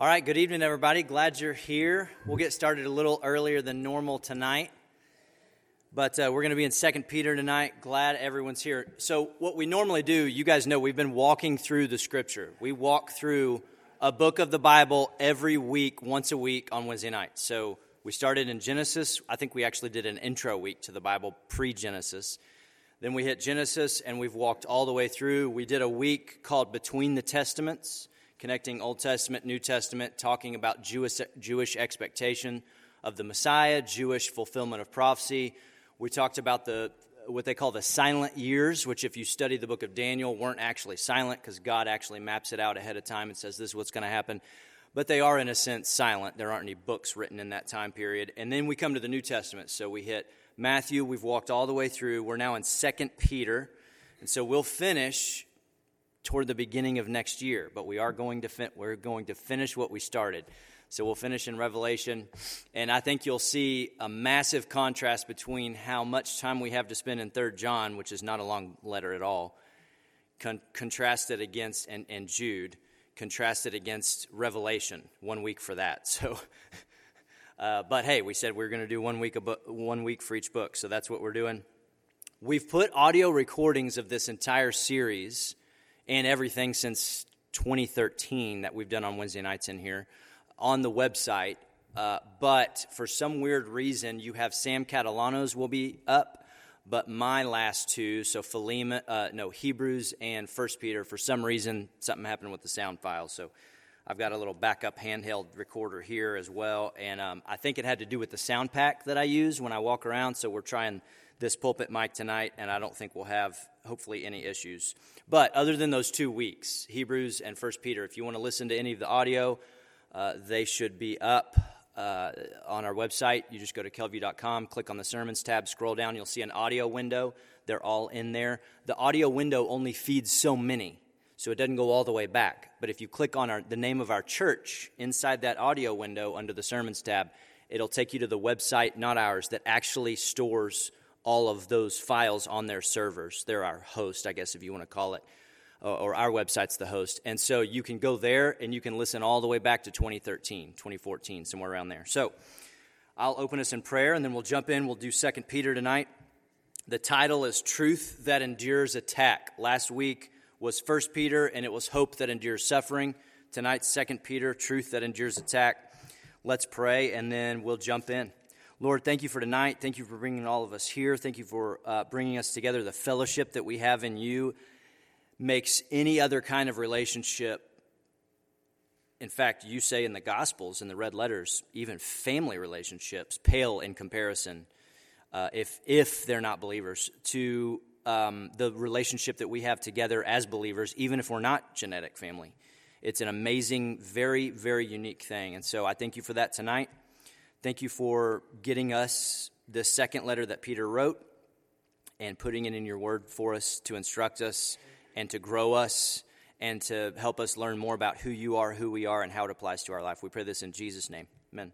All right, good evening, everybody. Glad you're here. We'll get started a little earlier than normal tonight, but uh, we're going to be in Second Peter tonight. Glad everyone's here. So, what we normally do, you guys know, we've been walking through the Scripture. We walk through a book of the Bible every week, once a week on Wednesday night. So, we started in Genesis. I think we actually did an intro week to the Bible pre Genesis. Then we hit Genesis, and we've walked all the way through. We did a week called Between the Testaments connecting Old Testament, New Testament, talking about Jewish, Jewish expectation of the Messiah, Jewish fulfillment of prophecy. We talked about the what they call the silent years, which, if you study the book of Daniel, weren't actually silent because God actually maps it out ahead of time and says this is what's going to happen. But they are, in a sense, silent. There aren't any books written in that time period. And then we come to the New Testament. So we hit Matthew, we've walked all the way through. We're now in Second Peter. And so we'll finish toward the beginning of next year, but we are going to fin- we're going to finish what we started. So we'll finish in Revelation, and I think you'll see a massive contrast between how much time we have to spend in Third John, which is not a long letter at all, con- contrasted against and, and Jude, contrasted against Revelation. One week for that. So. Uh, but hey, we said we are going to do one week, one week for each book, so that's what we're doing. We've put audio recordings of this entire series and everything since 2013 that we've done on Wednesday nights in here on the website. Uh, but for some weird reason, you have Sam Catalano's will be up, but my last two, so Philemon, uh, no Hebrews and First Peter, for some reason something happened with the sound file. So I've got a little backup handheld recorder here as well, and um, I think it had to do with the sound pack that I use when I walk around. So we're trying this pulpit mic tonight, and I don't think we'll have, hopefully, any issues. But other than those two weeks, Hebrews and First Peter, if you want to listen to any of the audio, uh, they should be up uh, on our website. You just go to kelview.com, click on the sermons tab, scroll down, you'll see an audio window. They're all in there. The audio window only feeds so many, so it doesn't go all the way back. But if you click on our, the name of our church inside that audio window under the sermons tab, it'll take you to the website, not ours, that actually stores all of those files on their servers. They're our host, I guess, if you want to call it, or our website's the host. And so you can go there and you can listen all the way back to 2013, 2014, somewhere around there. So I'll open us in prayer and then we'll jump in. We'll do Second Peter tonight. The title is Truth That Endures Attack. Last week was First Peter and it was Hope That Endures Suffering. Tonight's Second Peter, Truth That Endures Attack. Let's pray and then we'll jump in. Lord, thank you for tonight. Thank you for bringing all of us here. Thank you for uh, bringing us together. The fellowship that we have in you makes any other kind of relationship. In fact, you say in the Gospels, in the red letters, even family relationships pale in comparison, uh, if, if they're not believers, to um, the relationship that we have together as believers, even if we're not genetic family. It's an amazing, very, very unique thing. And so I thank you for that tonight. Thank you for getting us the second letter that Peter wrote and putting it in your word for us to instruct us and to grow us and to help us learn more about who you are, who we are, and how it applies to our life. We pray this in Jesus' name. Amen.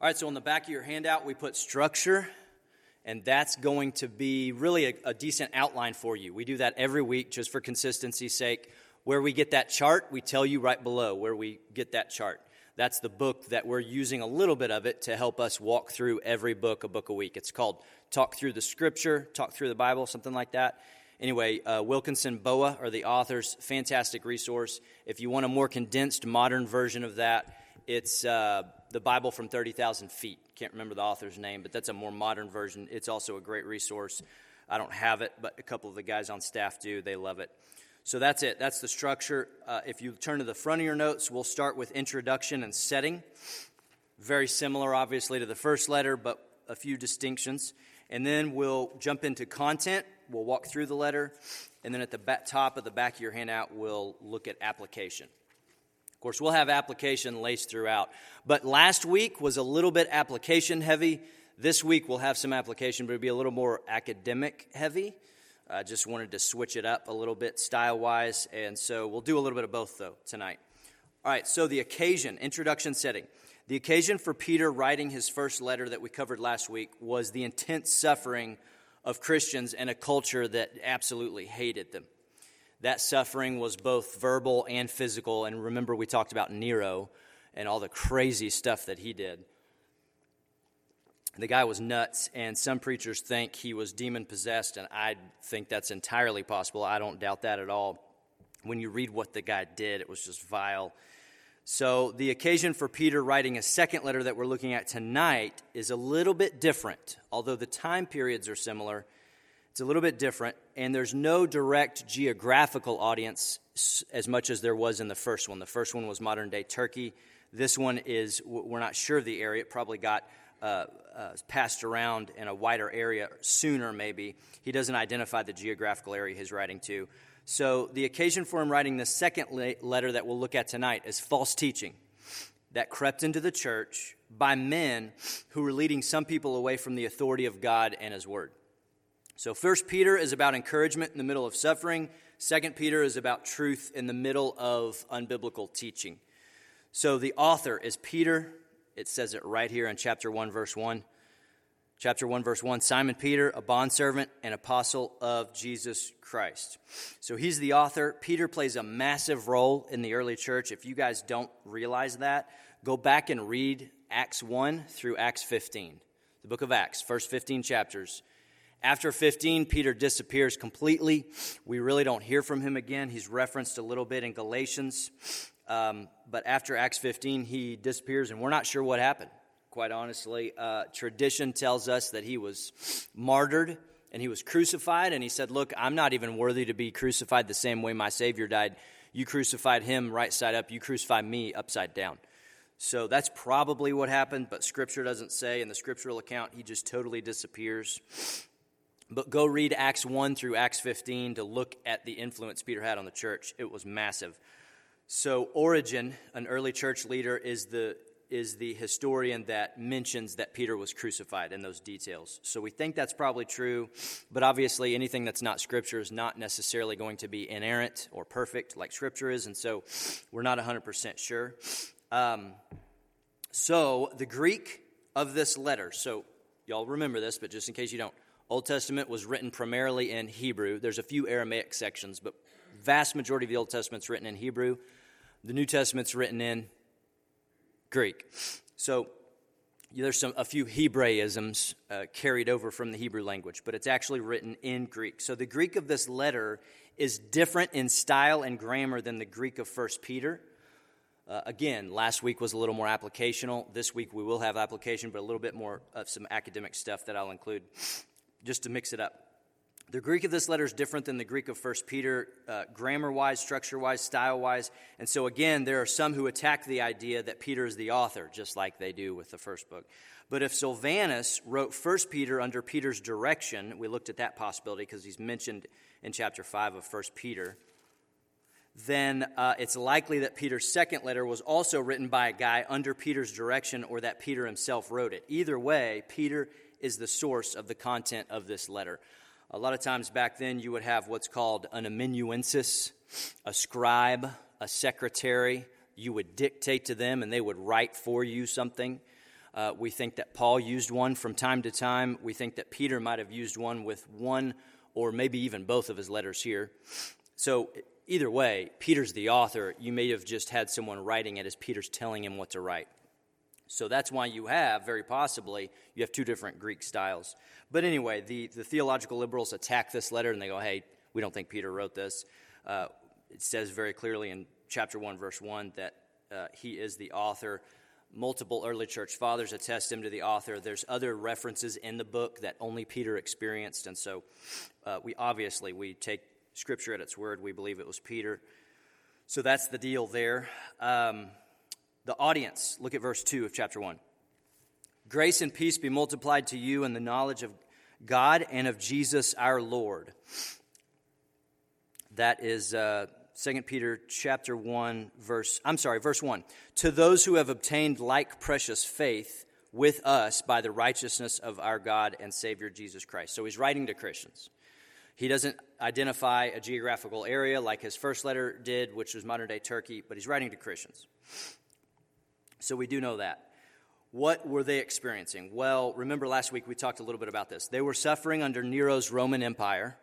All right, so on the back of your handout, we put structure, and that's going to be really a, a decent outline for you. We do that every week just for consistency's sake. Where we get that chart, we tell you right below where we get that chart. That's the book that we're using a little bit of it to help us walk through every book, a book a week. It's called Talk Through the Scripture, Talk Through the Bible, something like that. Anyway, uh, Wilkinson Boa are the authors. Fantastic resource. If you want a more condensed, modern version of that, it's uh, the Bible from 30,000 feet. Can't remember the author's name, but that's a more modern version. It's also a great resource. I don't have it, but a couple of the guys on staff do. They love it. So that's it. That's the structure. Uh, if you turn to the front of your notes, we'll start with introduction and setting. Very similar, obviously, to the first letter, but a few distinctions. And then we'll jump into content. We'll walk through the letter. And then at the top of the back of your handout, we'll look at application. Of course, we'll have application laced throughout. But last week was a little bit application heavy. This week we'll have some application, but it'll be a little more academic heavy. I just wanted to switch it up a little bit style wise, and so we'll do a little bit of both though tonight. All right, so the occasion, introduction setting. The occasion for Peter writing his first letter that we covered last week was the intense suffering of Christians in a culture that absolutely hated them. That suffering was both verbal and physical. And remember, we talked about Nero and all the crazy stuff that he did. The guy was nuts, and some preachers think he was demon possessed, and I think that's entirely possible. I don't doubt that at all. When you read what the guy did, it was just vile. So, the occasion for Peter writing a second letter that we're looking at tonight is a little bit different. Although the time periods are similar, it's a little bit different, and there's no direct geographical audience as much as there was in the first one. The first one was modern day Turkey. This one is, we're not sure of the area. It probably got uh, uh, passed around in a wider area sooner, maybe. He doesn't identify the geographical area he's writing to. So, the occasion for him writing the second letter that we'll look at tonight is false teaching that crept into the church by men who were leading some people away from the authority of God and His Word. So, First Peter is about encouragement in the middle of suffering. Second Peter is about truth in the middle of unbiblical teaching. So, the author is Peter, it says it right here in chapter 1, verse 1. Chapter 1, verse 1 Simon Peter, a bondservant and apostle of Jesus Christ. So he's the author. Peter plays a massive role in the early church. If you guys don't realize that, go back and read Acts 1 through Acts 15, the book of Acts, first 15 chapters. After 15, Peter disappears completely. We really don't hear from him again. He's referenced a little bit in Galatians. Um, but after Acts 15, he disappears, and we're not sure what happened, quite honestly. Uh, tradition tells us that he was martyred and he was crucified, and he said, Look, I'm not even worthy to be crucified the same way my Savior died. You crucified him right side up, you crucified me upside down. So that's probably what happened, but Scripture doesn't say. In the scriptural account, he just totally disappears. But go read Acts 1 through Acts 15 to look at the influence Peter had on the church. It was massive. So, Origen, an early church leader, is the, is the historian that mentions that Peter was crucified in those details. So, we think that's probably true, but obviously, anything that's not Scripture is not necessarily going to be inerrant or perfect like Scripture is, and so we're not 100% sure. Um, so, the Greek of this letter, so y'all remember this, but just in case you don't, Old Testament was written primarily in Hebrew. There's a few Aramaic sections, but vast majority of the Old Testament's written in Hebrew. The New Testament's written in Greek. So there's some a few Hebraisms uh, carried over from the Hebrew language, but it's actually written in Greek. So the Greek of this letter is different in style and grammar than the Greek of First Peter. Uh, again, last week was a little more applicational. This week we will have application, but a little bit more of some academic stuff that I'll include just to mix it up. The Greek of this letter is different than the Greek of 1 Peter, uh, grammar wise, structure wise, style wise. And so, again, there are some who attack the idea that Peter is the author, just like they do with the first book. But if Silvanus wrote 1 Peter under Peter's direction, we looked at that possibility because he's mentioned in chapter 5 of 1 Peter, then uh, it's likely that Peter's second letter was also written by a guy under Peter's direction or that Peter himself wrote it. Either way, Peter is the source of the content of this letter. A lot of times back then, you would have what's called an amanuensis, a scribe, a secretary. You would dictate to them, and they would write for you something. Uh, we think that Paul used one from time to time. We think that Peter might have used one with one or maybe even both of his letters here. So, either way, Peter's the author. You may have just had someone writing it as Peter's telling him what to write. So that's why you have, very possibly, you have two different Greek styles. But anyway, the, the theological liberals attack this letter and they go, hey, we don't think Peter wrote this. Uh, it says very clearly in chapter 1, verse 1, that uh, he is the author. Multiple early church fathers attest him to the author. There's other references in the book that only Peter experienced, and so uh, we obviously we take Scripture at its word. We believe it was Peter. So that's the deal there. Um, the audience. Look at verse 2 of chapter 1. Grace and peace be multiplied to you in the knowledge of God and of Jesus our Lord. That is uh, 2 Peter chapter 1 verse I'm sorry, verse 1. To those who have obtained like precious faith with us by the righteousness of our God and Savior Jesus Christ. So he's writing to Christians. He doesn't identify a geographical area like his first letter did, which was modern day Turkey, but he's writing to Christians. So we do know that. What were they experiencing? Well, remember last week we talked a little bit about this. They were suffering under Nero's Roman Empire,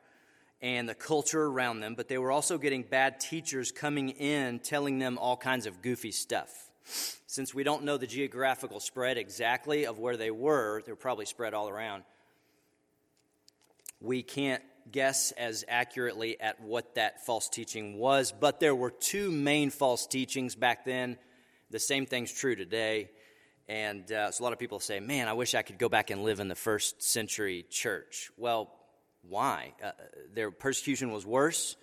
and the culture around them, but they were also getting bad teachers coming in telling them all kinds of goofy stuff. Since we don't know the geographical spread exactly of where they were, they're probably spread all around. We can't guess as accurately at what that false teaching was, but there were two main false teachings back then. The same thing's true today. And uh, so a lot of people say, man, I wish I could go back and live in the first century church. Well, why? Uh, their persecution was worse.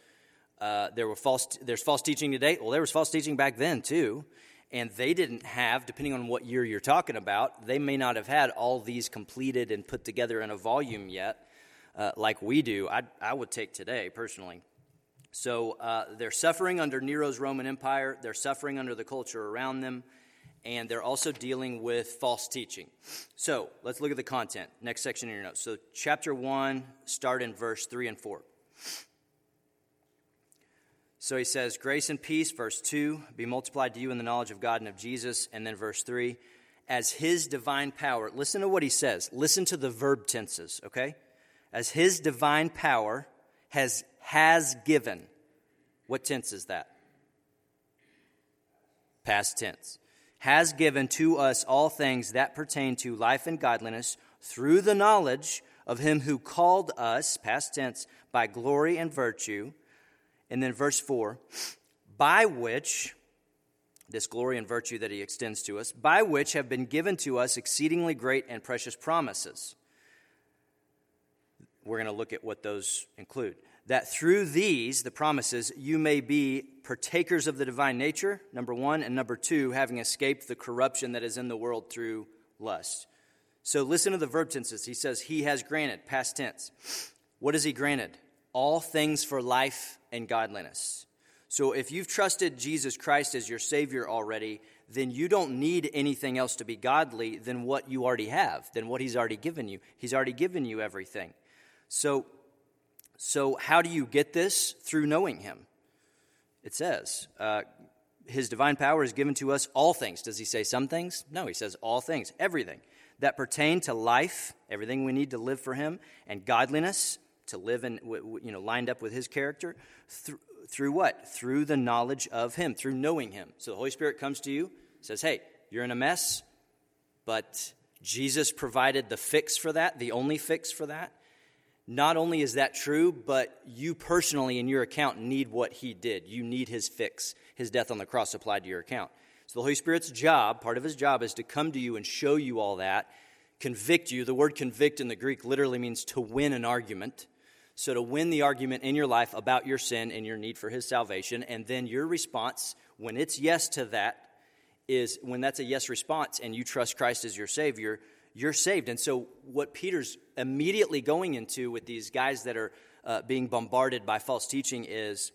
Uh, there were false, there's false teaching today. Well, there was false teaching back then, too. And they didn't have, depending on what year you're talking about, they may not have had all these completed and put together in a volume yet uh, like we do, I, I would take today personally. So uh, they're suffering under Nero's Roman Empire, they're suffering under the culture around them, and they're also dealing with false teaching. So let's look at the content. Next section in your notes. So, chapter 1, start in verse 3 and 4. So he says, Grace and peace, verse 2, be multiplied to you in the knowledge of God and of Jesus. And then verse 3, as his divine power. Listen to what he says. Listen to the verb tenses, okay? as his divine power has, has given. What tense is that? Past tense. Has given to us all things that pertain to life and godliness through the knowledge of him who called us, past tense, by glory and virtue. And then verse 4 by which, this glory and virtue that he extends to us, by which have been given to us exceedingly great and precious promises we're going to look at what those include. That through these, the promises, you may be partakers of the divine nature, number one, and number two, having escaped the corruption that is in the world through lust. So listen to the verb tenses. He says, He has granted, past tense. What has He granted? All things for life and godliness. So if you've trusted Jesus Christ as your Savior already, then you don't need anything else to be godly than what you already have, than what He's already given you. He's already given you everything. So, so how do you get this? Through knowing Him. It says, uh, His divine power is given to us all things. Does He say some things? No, He says all things, everything that pertain to life, everything we need to live for Him, and godliness, to live in, you know, lined up with His character. Through, through what? Through the knowledge of Him, through knowing Him. So the Holy Spirit comes to you, says, Hey, you're in a mess, but Jesus provided the fix for that, the only fix for that. Not only is that true, but you personally in your account need what he did. You need his fix, his death on the cross applied to your account. So the Holy Spirit's job, part of his job, is to come to you and show you all that, convict you. The word convict in the Greek literally means to win an argument. So to win the argument in your life about your sin and your need for his salvation, and then your response, when it's yes to that, is when that's a yes response and you trust Christ as your Savior, you're saved. And so, what Peter's immediately going into with these guys that are uh, being bombarded by false teaching is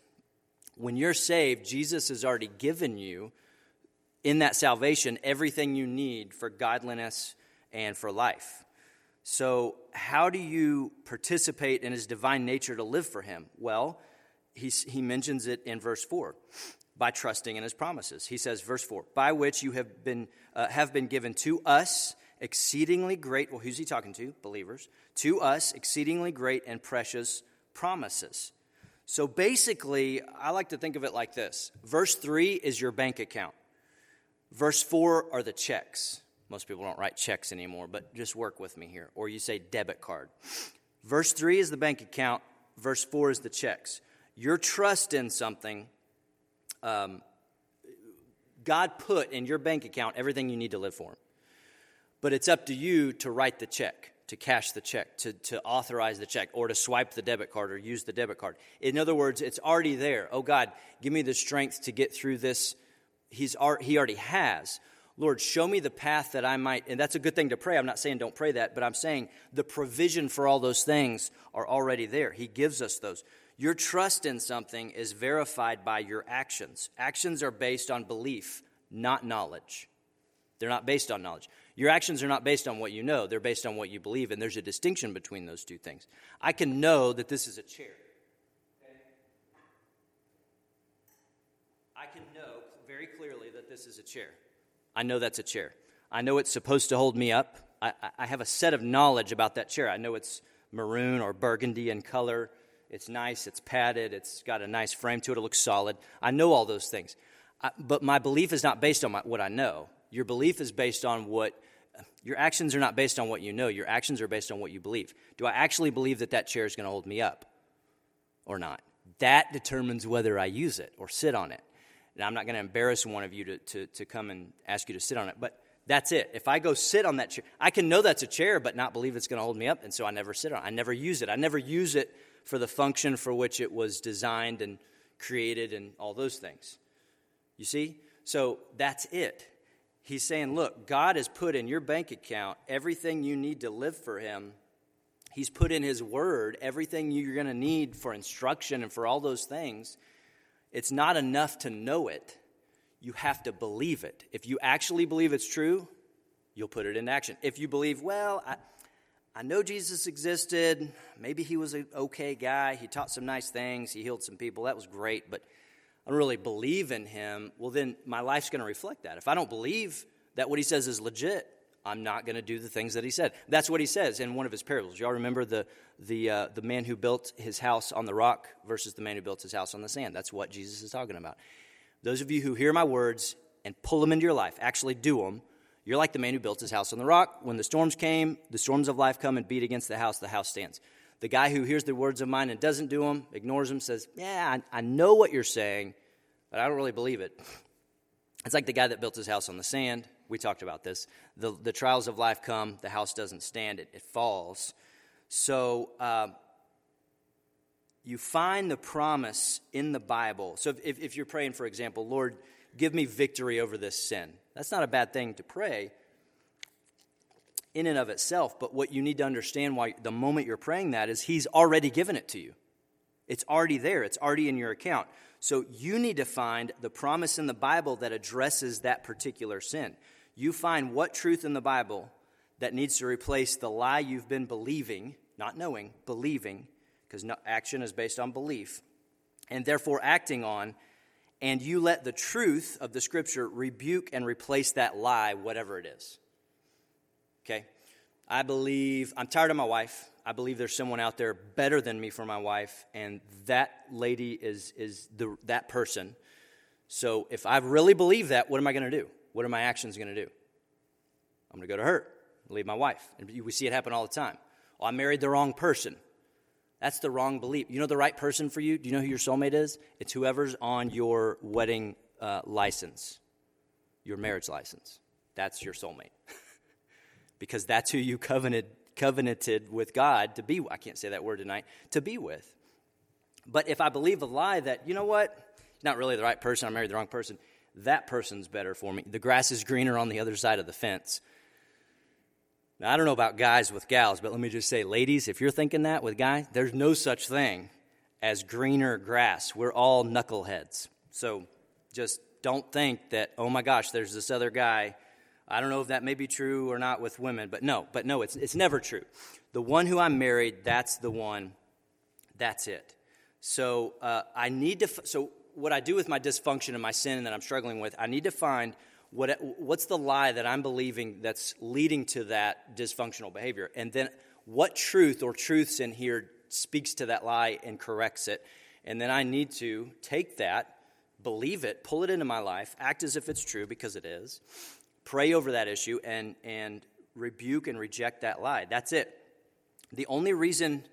when you're saved, Jesus has already given you in that salvation everything you need for godliness and for life. So, how do you participate in his divine nature to live for him? Well, he mentions it in verse 4 by trusting in his promises. He says, verse 4, by which you have been, uh, have been given to us exceedingly great, well, who's he talking to? Believers. To us, exceedingly great and precious promises. So basically, I like to think of it like this verse 3 is your bank account, verse 4 are the checks. Most people don't write checks anymore, but just work with me here. Or you say debit card. Verse 3 is the bank account, verse 4 is the checks. Your trust in something, um, God put in your bank account everything you need to live for Him. But it's up to you to write the check, to cash the check, to, to authorize the check, or to swipe the debit card or use the debit card. In other words, it's already there. Oh God, give me the strength to get through this. He's, he already has. Lord, show me the path that I might, and that's a good thing to pray. I'm not saying don't pray that, but I'm saying the provision for all those things are already there. He gives us those. Your trust in something is verified by your actions. Actions are based on belief, not knowledge. They're not based on knowledge. Your actions are not based on what you know, they're based on what you believe, and there's a distinction between those two things. I can know that this is a chair. I can know very clearly that this is a chair. I know that's a chair. I know it's supposed to hold me up. I, I have a set of knowledge about that chair. I know it's maroon or burgundy in color. It's nice, it's padded, it's got a nice frame to it, it looks solid. I know all those things. I, but my belief is not based on my, what I know. Your belief is based on what your actions are not based on what you know. Your actions are based on what you believe. Do I actually believe that that chair is going to hold me up or not? That determines whether I use it or sit on it. And I'm not going to embarrass one of you to, to, to come and ask you to sit on it, but that's it. If I go sit on that chair, I can know that's a chair, but not believe it's going to hold me up, and so I never sit on it. I never use it. I never use it for the function for which it was designed and created and all those things. You see? So that's it. He's saying, look, God has put in your bank account everything you need to live for Him. He's put in His Word everything you're going to need for instruction and for all those things. It's not enough to know it, you have to believe it. If you actually believe it's true, you'll put it in action. If you believe, well, I, I know Jesus existed. Maybe he was an okay guy. He taught some nice things. He healed some people. That was great. But I don't really believe in him, well, then my life's going to reflect that. If I don't believe that what he says is legit, I'm not going to do the things that he said. That's what he says in one of his parables. Y'all remember the, the, uh, the man who built his house on the rock versus the man who built his house on the sand. That's what Jesus is talking about. Those of you who hear my words and pull them into your life, actually do them, you're like the man who built his house on the rock. When the storms came, the storms of life come and beat against the house, the house stands. The guy who hears the words of mine and doesn't do them, ignores them, says, Yeah, I, I know what you're saying, but I don't really believe it. It's like the guy that built his house on the sand. We talked about this. The, the trials of life come, the house doesn't stand it, it falls. So uh, you find the promise in the Bible. So if, if you're praying, for example, Lord, give me victory over this sin, that's not a bad thing to pray in and of itself, but what you need to understand why the moment you're praying that is He's already given it to you. It's already there, it's already in your account. So you need to find the promise in the Bible that addresses that particular sin. You find what truth in the Bible that needs to replace the lie you've been believing, not knowing, believing, because no, action is based on belief, and therefore acting on, and you let the truth of the Scripture rebuke and replace that lie, whatever it is. Okay? I believe, I'm tired of my wife. I believe there's someone out there better than me for my wife, and that lady is, is the, that person. So if I really believe that, what am I going to do? What are my actions going to do? I'm going to go to her, leave my wife. And we see it happen all the time. Oh, I married the wrong person. That's the wrong belief. You know the right person for you? Do you know who your soulmate is? It's whoever's on your wedding uh, license, your marriage license. That's your soulmate. because that's who you covenanted, covenanted with God to be. I can't say that word tonight. To be with. But if I believe a lie that you know what, not really the right person. I married the wrong person. That person's better for me. The grass is greener on the other side of the fence. Now I don't know about guys with gals, but let me just say, ladies, if you're thinking that with guys, there's no such thing as greener grass. We're all knuckleheads. So just don't think that, oh my gosh, there's this other guy I don't know if that may be true or not with women, but no, but no, it's, it's never true. The one who I'm married, that's the one, that's it. So uh, I need to, so what I do with my dysfunction and my sin that I'm struggling with, I need to find what, what's the lie that I'm believing that's leading to that dysfunctional behavior. And then what truth or truths in here speaks to that lie and corrects it. And then I need to take that, believe it, pull it into my life, act as if it's true because it is, pray over that issue and, and rebuke and reject that lie. That's it. The only reason,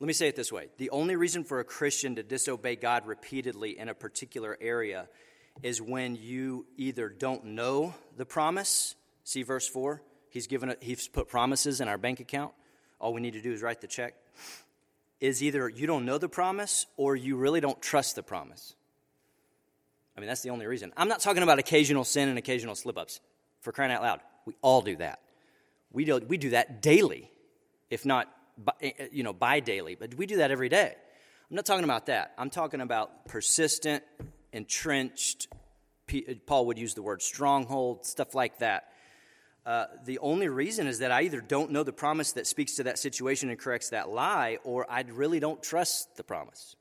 let me say it this way the only reason for a Christian to disobey God repeatedly in a particular area is when you either don't know the promise, see verse 4, he's given a, he's put promises in our bank account. All we need to do is write the check. Is either you don't know the promise or you really don't trust the promise. I mean, that's the only reason. I'm not talking about occasional sin and occasional slip ups for crying out loud. We all do that. We do, we do that daily, if not eh, eh, you know, by daily, but we do that every day. I'm not talking about that. I'm talking about persistent, entrenched, Paul would use the word stronghold, stuff like that. Uh, the only reason is that I either don't know the promise that speaks to that situation and corrects that lie, or I really don't trust the promise.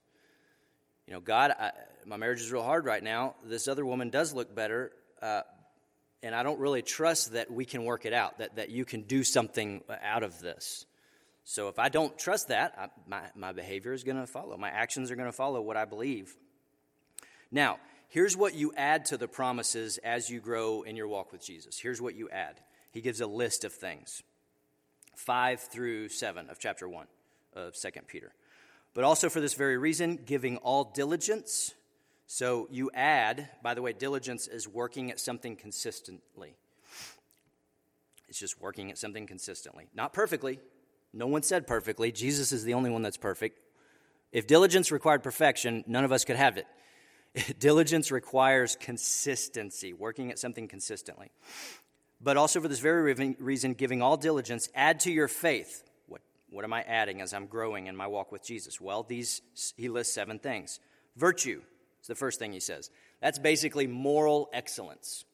You know, God, I, my marriage is real hard right now. This other woman does look better, uh, and I don't really trust that we can work it out, that, that you can do something out of this. So if I don't trust that, I, my, my behavior is going to follow. My actions are going to follow what I believe. Now, here's what you add to the promises as you grow in your walk with Jesus. Here's what you add. He gives a list of things 5 through 7 of chapter 1 of 2 Peter. But also for this very reason, giving all diligence. So you add, by the way, diligence is working at something consistently. It's just working at something consistently. Not perfectly. No one said perfectly. Jesus is the only one that's perfect. If diligence required perfection, none of us could have it. diligence requires consistency, working at something consistently. But also for this very reason, giving all diligence, add to your faith. What, what am I adding as I'm growing in my walk with Jesus? Well, these he lists seven things. Virtue is the first thing he says. That's basically moral excellence.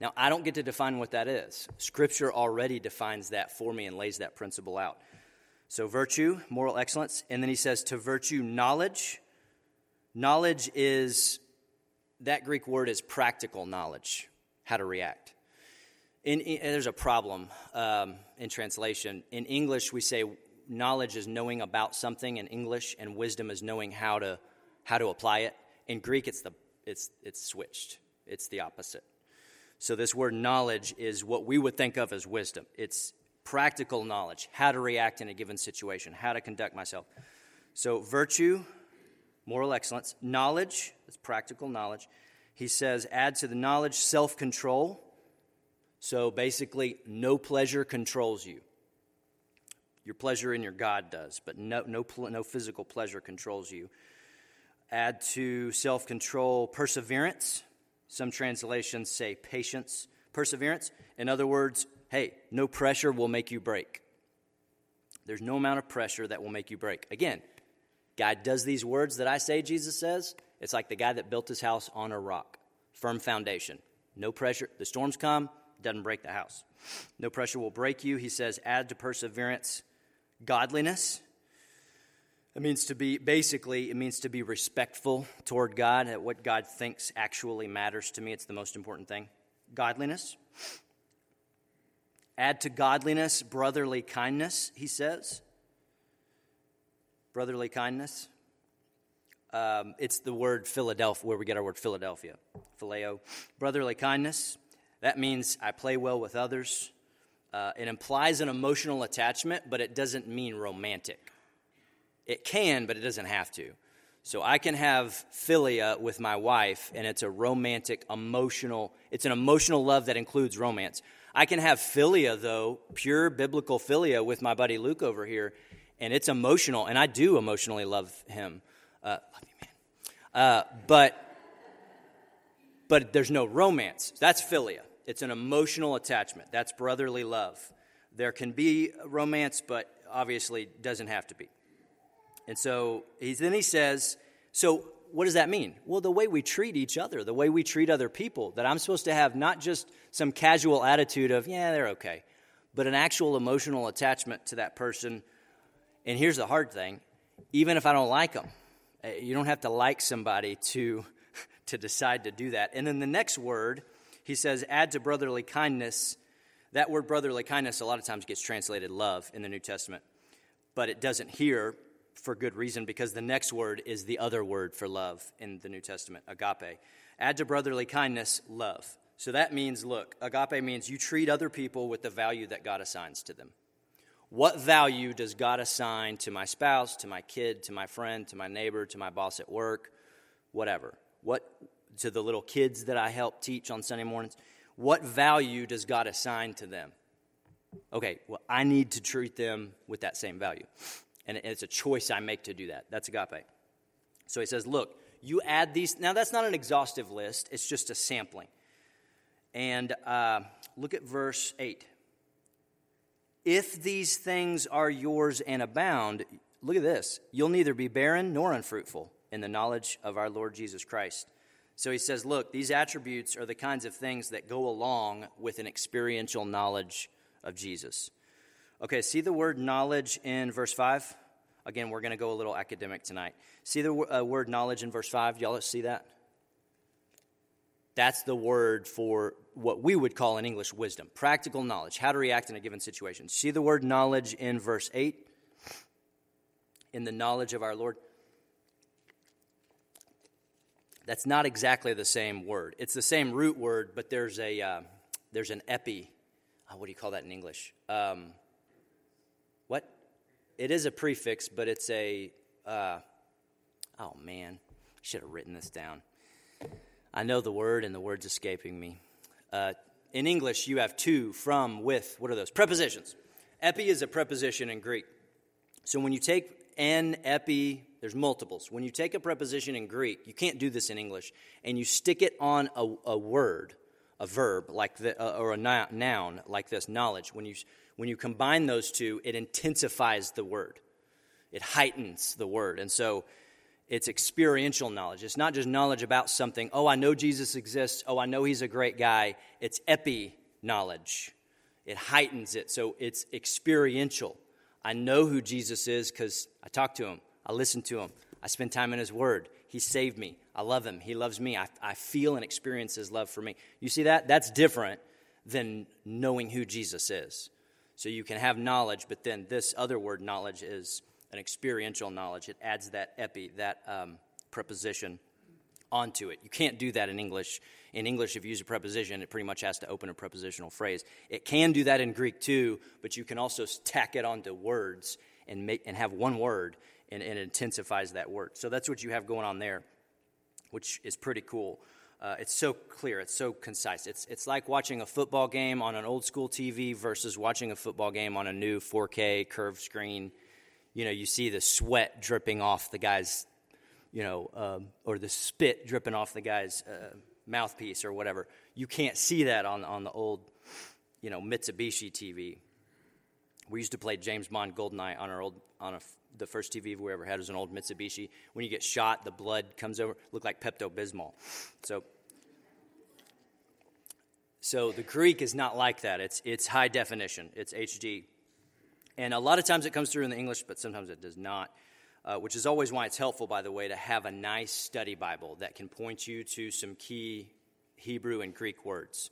Now, I don't get to define what that is. Scripture already defines that for me and lays that principle out. So, virtue, moral excellence. And then he says, to virtue, knowledge. Knowledge is, that Greek word is practical knowledge, how to react. In, in, there's a problem um, in translation. In English, we say knowledge is knowing about something in English, and wisdom is knowing how to, how to apply it. In Greek, it's, the, it's, it's switched, it's the opposite. So, this word knowledge is what we would think of as wisdom. It's practical knowledge, how to react in a given situation, how to conduct myself. So, virtue, moral excellence, knowledge, that's practical knowledge. He says, add to the knowledge self control. So, basically, no pleasure controls you. Your pleasure in your God does, but no, no, no physical pleasure controls you. Add to self control perseverance. Some translations say patience, perseverance. In other words, hey, no pressure will make you break. There's no amount of pressure that will make you break. Again, God does these words that I say, Jesus says. It's like the guy that built his house on a rock, firm foundation. No pressure. The storms come, doesn't break the house. No pressure will break you. He says, add to perseverance godliness. It means to be, basically, it means to be respectful toward God, at what God thinks actually matters to me. It's the most important thing. Godliness. Add to godliness brotherly kindness, he says. Brotherly kindness. Um, it's the word Philadelphia, where we get our word Philadelphia. Phileo. Brotherly kindness. That means I play well with others. Uh, it implies an emotional attachment, but it doesn't mean romantic. It can, but it doesn't have to. So I can have philia with my wife, and it's a romantic, emotional, it's an emotional love that includes romance. I can have philia, though, pure biblical philia with my buddy Luke over here, and it's emotional, and I do emotionally love him. Uh, love you, man. Uh, but, but there's no romance. That's philia. It's an emotional attachment. That's brotherly love. There can be romance, but obviously doesn't have to be. And so then he says, So what does that mean? Well, the way we treat each other, the way we treat other people, that I'm supposed to have not just some casual attitude of, yeah, they're okay, but an actual emotional attachment to that person. And here's the hard thing even if I don't like them, eh, you don't have to like somebody to, to decide to do that. And then the next word, he says, add to brotherly kindness. That word brotherly kindness a lot of times gets translated love in the New Testament, but it doesn't here for good reason because the next word is the other word for love in the New Testament, agape. Add to brotherly kindness, love. So that means, look, agape means you treat other people with the value that God assigns to them. What value does God assign to my spouse, to my kid, to my friend, to my neighbor, to my boss at work, whatever? What to the little kids that I help teach on Sunday mornings? What value does God assign to them? Okay, well, I need to treat them with that same value and it's a choice I make to do that. That's agape. So he says, Look, you add these. Now, that's not an exhaustive list, it's just a sampling. And uh, look at verse 8. If these things are yours and abound, look at this, you'll neither be barren nor unfruitful in the knowledge of our Lord Jesus Christ. So he says, Look, these attributes are the kinds of things that go along with an experiential knowledge of Jesus. Okay, see the word knowledge in verse 5? Again, we're going to go a little academic tonight. See the uh, word knowledge in verse 5? Y'all see that? That's the word for what we would call in English wisdom, practical knowledge, how to react in a given situation. See the word knowledge in verse 8? In the knowledge of our Lord. That's not exactly the same word. It's the same root word, but there's a uh, there's an epi. Oh, what do you call that in English? Um? It is a prefix, but it's a. Uh, oh man, should have written this down. I know the word, and the word's escaping me. Uh, in English, you have to, from, with. What are those? Prepositions. Epi is a preposition in Greek. So when you take en, epi, there's multiples. When you take a preposition in Greek, you can't do this in English, and you stick it on a, a word, a verb, like the, uh, or a noun like this, knowledge. When you, when you combine those two, it intensifies the word, it heightens the word. And so it's experiential knowledge. It's not just knowledge about something. Oh, I know Jesus exists. Oh, I know he's a great guy. It's epi knowledge. It heightens it. So it's experiential. I know who Jesus is because I talk to him, I listen to him, I spend time in his word. He saved me. I love him. He loves me. I, I feel and experience his love for me. You see that? That's different than knowing who Jesus is. So you can have knowledge, but then this other word, knowledge, is an experiential knowledge. It adds that epi, that um, preposition onto it. You can't do that in English. In English, if you use a preposition, it pretty much has to open a prepositional phrase. It can do that in Greek too, but you can also tack it onto words and make and have one word, and, and it intensifies that word. So that's what you have going on there, which is pretty cool. Uh, it's so clear, it's so concise. It's, it's like watching a football game on an old school TV versus watching a football game on a new 4K curved screen you know, you see the sweat dripping off the guy's, you know, um, or the spit dripping off the guy's uh, mouthpiece or whatever. You can't see that on, on the old, you know, Mitsubishi TV. We used to play James Bond Goldeneye on our old, on a, the first TV we ever had was an old Mitsubishi. When you get shot, the blood comes over, look like Pepto Bismol. So, so the Greek is not like that. It's, it's high definition. It's HD. And a lot of times it comes through in the English, but sometimes it does not, uh, which is always why it's helpful, by the way, to have a nice study Bible that can point you to some key Hebrew and Greek words.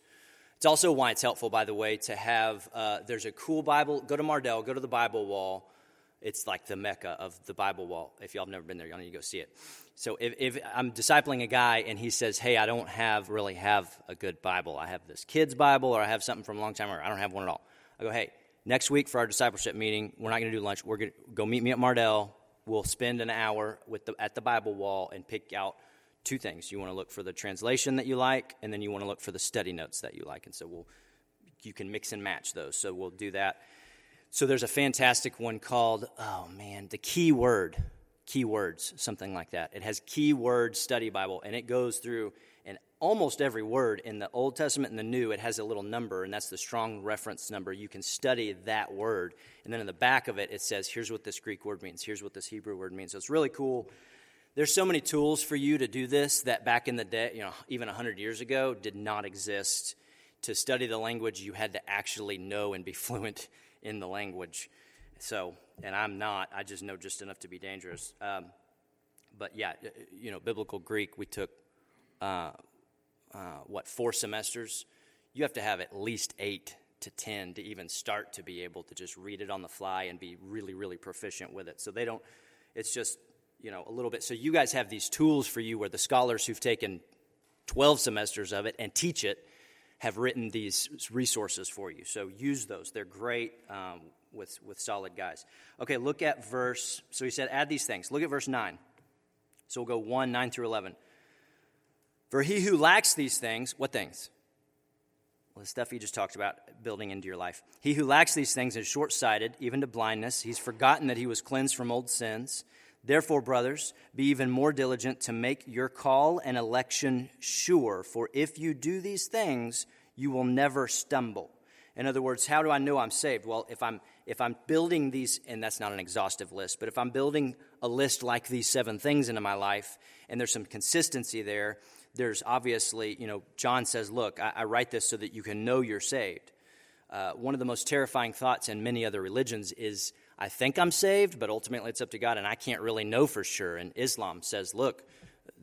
It's also why it's helpful, by the way, to have, uh, there's a cool Bible. Go to Mardel, go to the Bible wall. It's like the mecca of the Bible wall. If y'all have never been there, y'all need to go see it. So if, if, I'm discipling a guy and he says, "Hey, I don't have really have a good Bible. I have this kid's Bible, or I have something from a long time, or I don't have one at all." I go, "Hey, next week for our discipleship meeting, we're not going to do lunch. We're going to go meet me at Mardel. We'll spend an hour with the, at the Bible wall and pick out two things. You want to look for the translation that you like, and then you want to look for the study notes that you like. And so we'll, you can mix and match those. So we'll do that. So there's a fantastic one called, oh man, the key word, keywords, something like that. It has keyword study Bible, and it goes through and almost every word in the Old Testament and the New, it has a little number, and that's the strong reference number. You can study that word. And then in the back of it, it says, here's what this Greek word means, here's what this Hebrew word means. So it's really cool. There's so many tools for you to do this that back in the day, you know, even 100 years ago, did not exist. To study the language, you had to actually know and be fluent in the language. So, and I'm not, I just know just enough to be dangerous. Um, but yeah, you know, biblical Greek, we took. Uh, uh, what, four semesters, you have to have at least eight to 10 to even start to be able to just read it on the fly and be really, really proficient with it. So they don't, it's just, you know, a little bit. So you guys have these tools for you where the scholars who've taken 12 semesters of it and teach it have written these resources for you. So use those. They're great um, with, with solid guys. Okay, look at verse, so he said, add these things. Look at verse 9. So we'll go 1, 9 through 11. For he who lacks these things, what things? Well, the stuff he just talked about building into your life. He who lacks these things is short sighted, even to blindness. He's forgotten that he was cleansed from old sins. Therefore, brothers, be even more diligent to make your call and election sure. For if you do these things, you will never stumble. In other words, how do I know I'm saved? Well, if I'm if I'm building these, and that's not an exhaustive list, but if I'm building a list like these seven things into my life, and there's some consistency there, there's obviously, you know, John says, Look, I, I write this so that you can know you're saved. Uh, one of the most terrifying thoughts in many other religions is, I think I'm saved, but ultimately it's up to God, and I can't really know for sure. And Islam says, Look,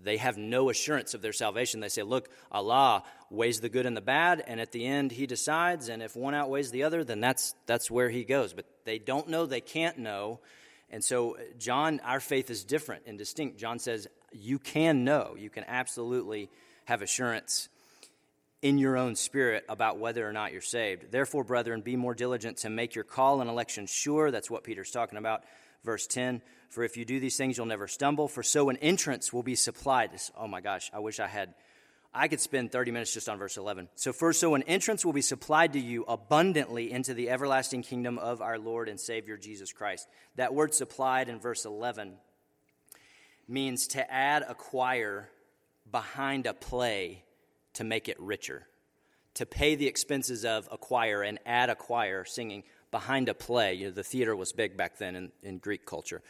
they have no assurance of their salvation. They say, look, Allah weighs the good and the bad, and at the end he decides, and if one outweighs the other, then that's, that's where he goes. But they don't know, they can't know. And so, uh, John, our faith is different and distinct. John says, you can know, you can absolutely have assurance in your own spirit about whether or not you're saved. Therefore, brethren, be more diligent to make your call and election sure. That's what Peter's talking about. Verse 10 For if you do these things, you'll never stumble. For so an entrance will be supplied. This, oh my gosh, I wish I had. I could spend 30 minutes just on verse 11. So, first, so an entrance will be supplied to you abundantly into the everlasting kingdom of our Lord and Savior Jesus Christ. That word supplied in verse 11 means to add a choir behind a play to make it richer, to pay the expenses of a choir and add a choir singing behind a play. You know, the theater was big back then in, in Greek culture.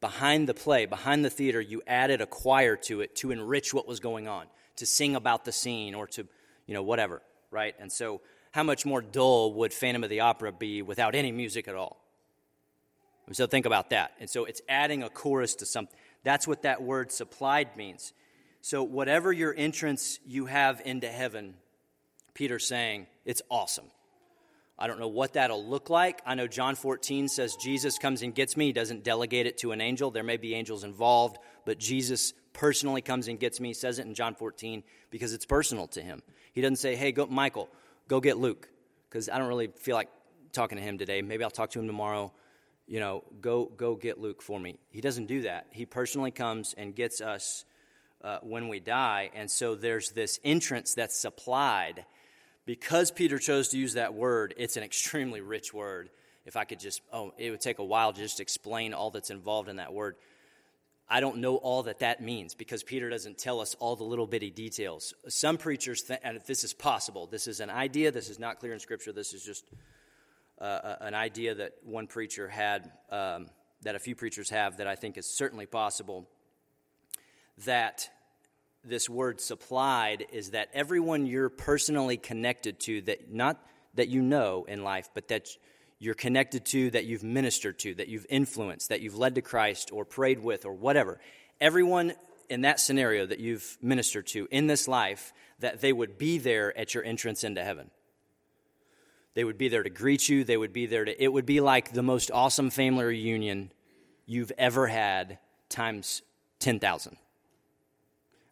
Behind the play, behind the theater, you added a choir to it to enrich what was going on, to sing about the scene or to, you know, whatever, right? And so, how much more dull would Phantom of the Opera be without any music at all? So, think about that. And so, it's adding a chorus to something. That's what that word supplied means. So, whatever your entrance you have into heaven, Peter's saying, it's awesome. I don't know what that'll look like. I know John 14 says Jesus comes and gets me. He doesn't delegate it to an angel. There may be angels involved, but Jesus personally comes and gets me. He says it in John 14 because it's personal to him. He doesn't say, hey, go, Michael, go get Luke, because I don't really feel like talking to him today. Maybe I'll talk to him tomorrow. You know, go, go get Luke for me. He doesn't do that. He personally comes and gets us uh, when we die. And so there's this entrance that's supplied. Because Peter chose to use that word, it's an extremely rich word. If I could just, oh, it would take a while to just explain all that's involved in that word. I don't know all that that means because Peter doesn't tell us all the little bitty details. Some preachers, th- and this is possible, this is an idea, this is not clear in Scripture, this is just uh, an idea that one preacher had, um, that a few preachers have, that I think is certainly possible, that this word supplied is that everyone you're personally connected to that not that you know in life but that you're connected to that you've ministered to that you've influenced that you've led to Christ or prayed with or whatever everyone in that scenario that you've ministered to in this life that they would be there at your entrance into heaven. They would be there to greet you. They would be there to it would be like the most awesome family reunion you've ever had times 10,000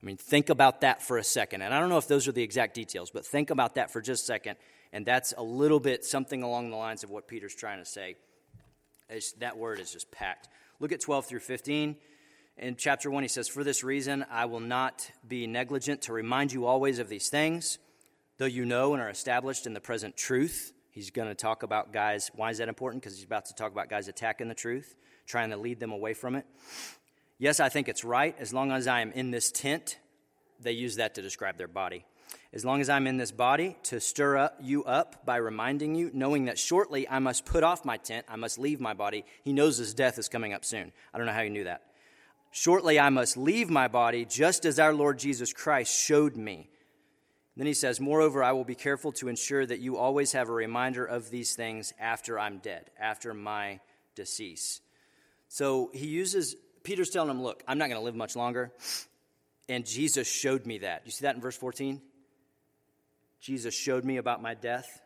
I mean, think about that for a second. And I don't know if those are the exact details, but think about that for just a second. And that's a little bit something along the lines of what Peter's trying to say. It's, that word is just packed. Look at 12 through 15. In chapter 1, he says, For this reason, I will not be negligent to remind you always of these things, though you know and are established in the present truth. He's going to talk about guys. Why is that important? Because he's about to talk about guys attacking the truth, trying to lead them away from it. Yes, I think it's right. As long as I am in this tent, they use that to describe their body. As long as I'm in this body, to stir up you up by reminding you, knowing that shortly I must put off my tent, I must leave my body. He knows his death is coming up soon. I don't know how he knew that. Shortly I must leave my body, just as our Lord Jesus Christ showed me. Then he says, Moreover, I will be careful to ensure that you always have a reminder of these things after I'm dead, after my decease. So he uses Peter's telling him, Look, I'm not going to live much longer. And Jesus showed me that. You see that in verse 14? Jesus showed me about my death.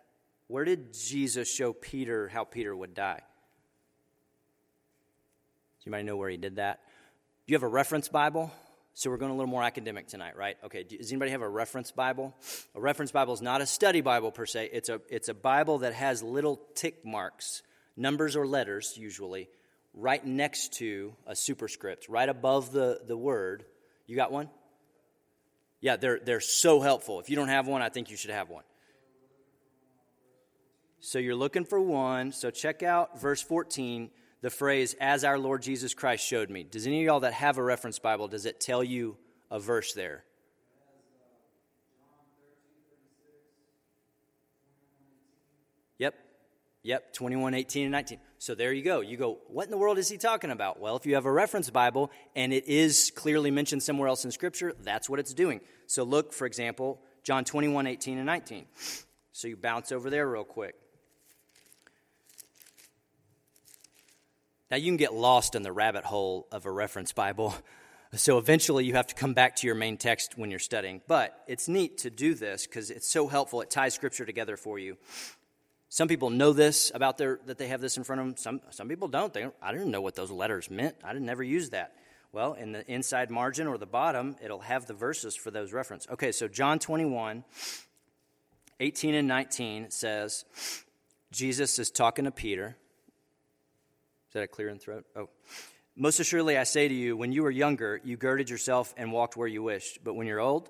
Where did Jesus show Peter how Peter would die? Does anybody know where he did that? Do you have a reference Bible? So we're going a little more academic tonight, right? Okay, does anybody have a reference Bible? A reference Bible is not a study Bible per se. It's a, it's a Bible that has little tick marks, numbers or letters usually, right next to a superscript, right above the, the word. You got one? Yeah, they're, they're so helpful. If you don't have one, I think you should have one. So you're looking for one. So check out verse 14, the phrase, as our Lord Jesus Christ showed me. Does any of y'all that have a reference Bible, does it tell you a verse there? Yep. Yep, 21, 18, and 19. So there you go. You go, what in the world is he talking about? Well, if you have a reference Bible and it is clearly mentioned somewhere else in Scripture, that's what it's doing. So look, for example, John 21, 18, and 19. So you bounce over there real quick. Now you can get lost in the rabbit hole of a reference Bible. So eventually you have to come back to your main text when you're studying. But it's neat to do this because it's so helpful. It ties scripture together for you. Some people know this about their that they have this in front of them. Some some people don't. They don't, I didn't know what those letters meant. I didn't never use that. Well, in the inside margin or the bottom, it'll have the verses for those reference. Okay, so John 21, 18 and 19 says, Jesus is talking to Peter. Is that a clear in throat? Oh. Most assuredly, I say to you, when you were younger, you girded yourself and walked where you wished. But when you're old,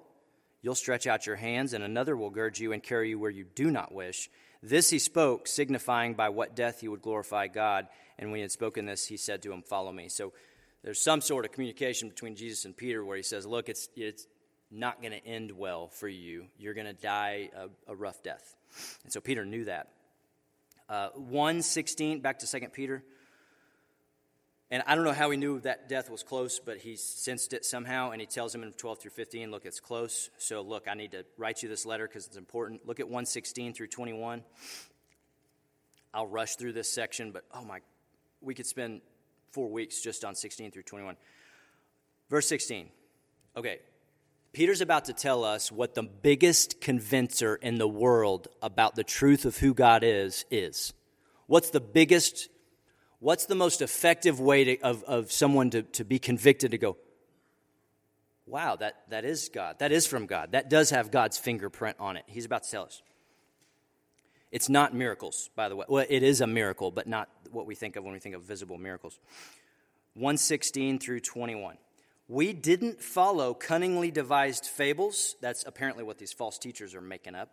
you'll stretch out your hands, and another will gird you and carry you where you do not wish. This he spoke, signifying by what death he would glorify God. And when he had spoken this, he said to him, Follow me. So there's some sort of communication between Jesus and Peter where he says, Look, it's, it's not going to end well for you. You're going to die a, a, rough death. And so Peter knew that. Uh, 116, back to 2 Peter. And I don't know how he knew that death was close, but he sensed it somehow, and he tells him in 12 through 15, look, it's close. So, look, I need to write you this letter because it's important. Look at 116 through 21. I'll rush through this section, but oh my, we could spend four weeks just on 16 through 21. Verse 16. Okay, Peter's about to tell us what the biggest convincer in the world about the truth of who God is is. What's the biggest What's the most effective way to, of, of someone to, to be convicted to go, wow, that, that is God. That is from God. That does have God's fingerprint on it. He's about to tell us. It's not miracles, by the way. Well, it is a miracle, but not what we think of when we think of visible miracles. 116 through 21. We didn't follow cunningly devised fables. That's apparently what these false teachers are making up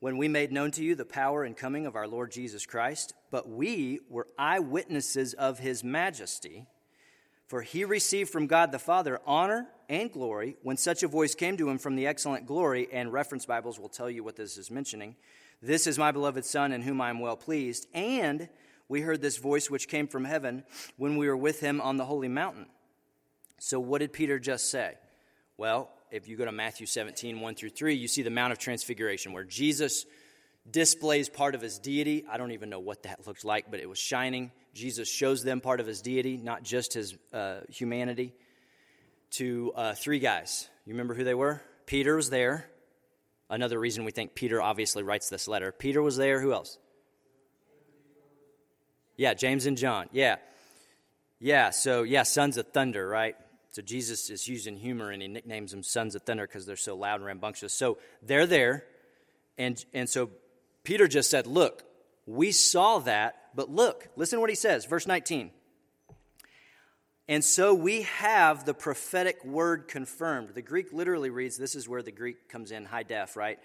when we made known to you the power and coming of our Lord Jesus Christ, but we were eyewitnesses of his majesty. For he received from God the Father honor and glory when such a voice came to him from the excellent glory, and reference Bibles will tell you what this is mentioning. This is my beloved Son in whom I am well pleased. And we heard this voice which came from heaven when we were with him on the holy mountain. So, what did Peter just say? Well, if you go to Matthew 17, 1 through 3, you see the Mount of Transfiguration where Jesus displays part of his deity. I don't even know what that looks like, but it was shining. Jesus shows them part of his deity, not just his uh, humanity, to uh, three guys. You remember who they were? Peter was there. Another reason we think Peter obviously writes this letter. Peter was there. Who else? Yeah, James and John. Yeah. Yeah, so yeah, sons of thunder, right? So Jesus is using humor and he nicknames them sons of thunder because they're so loud and rambunctious. So they're there. And, and so Peter just said, Look, we saw that, but look, listen to what he says, verse 19. And so we have the prophetic word confirmed. The Greek literally reads this is where the Greek comes in high def, right?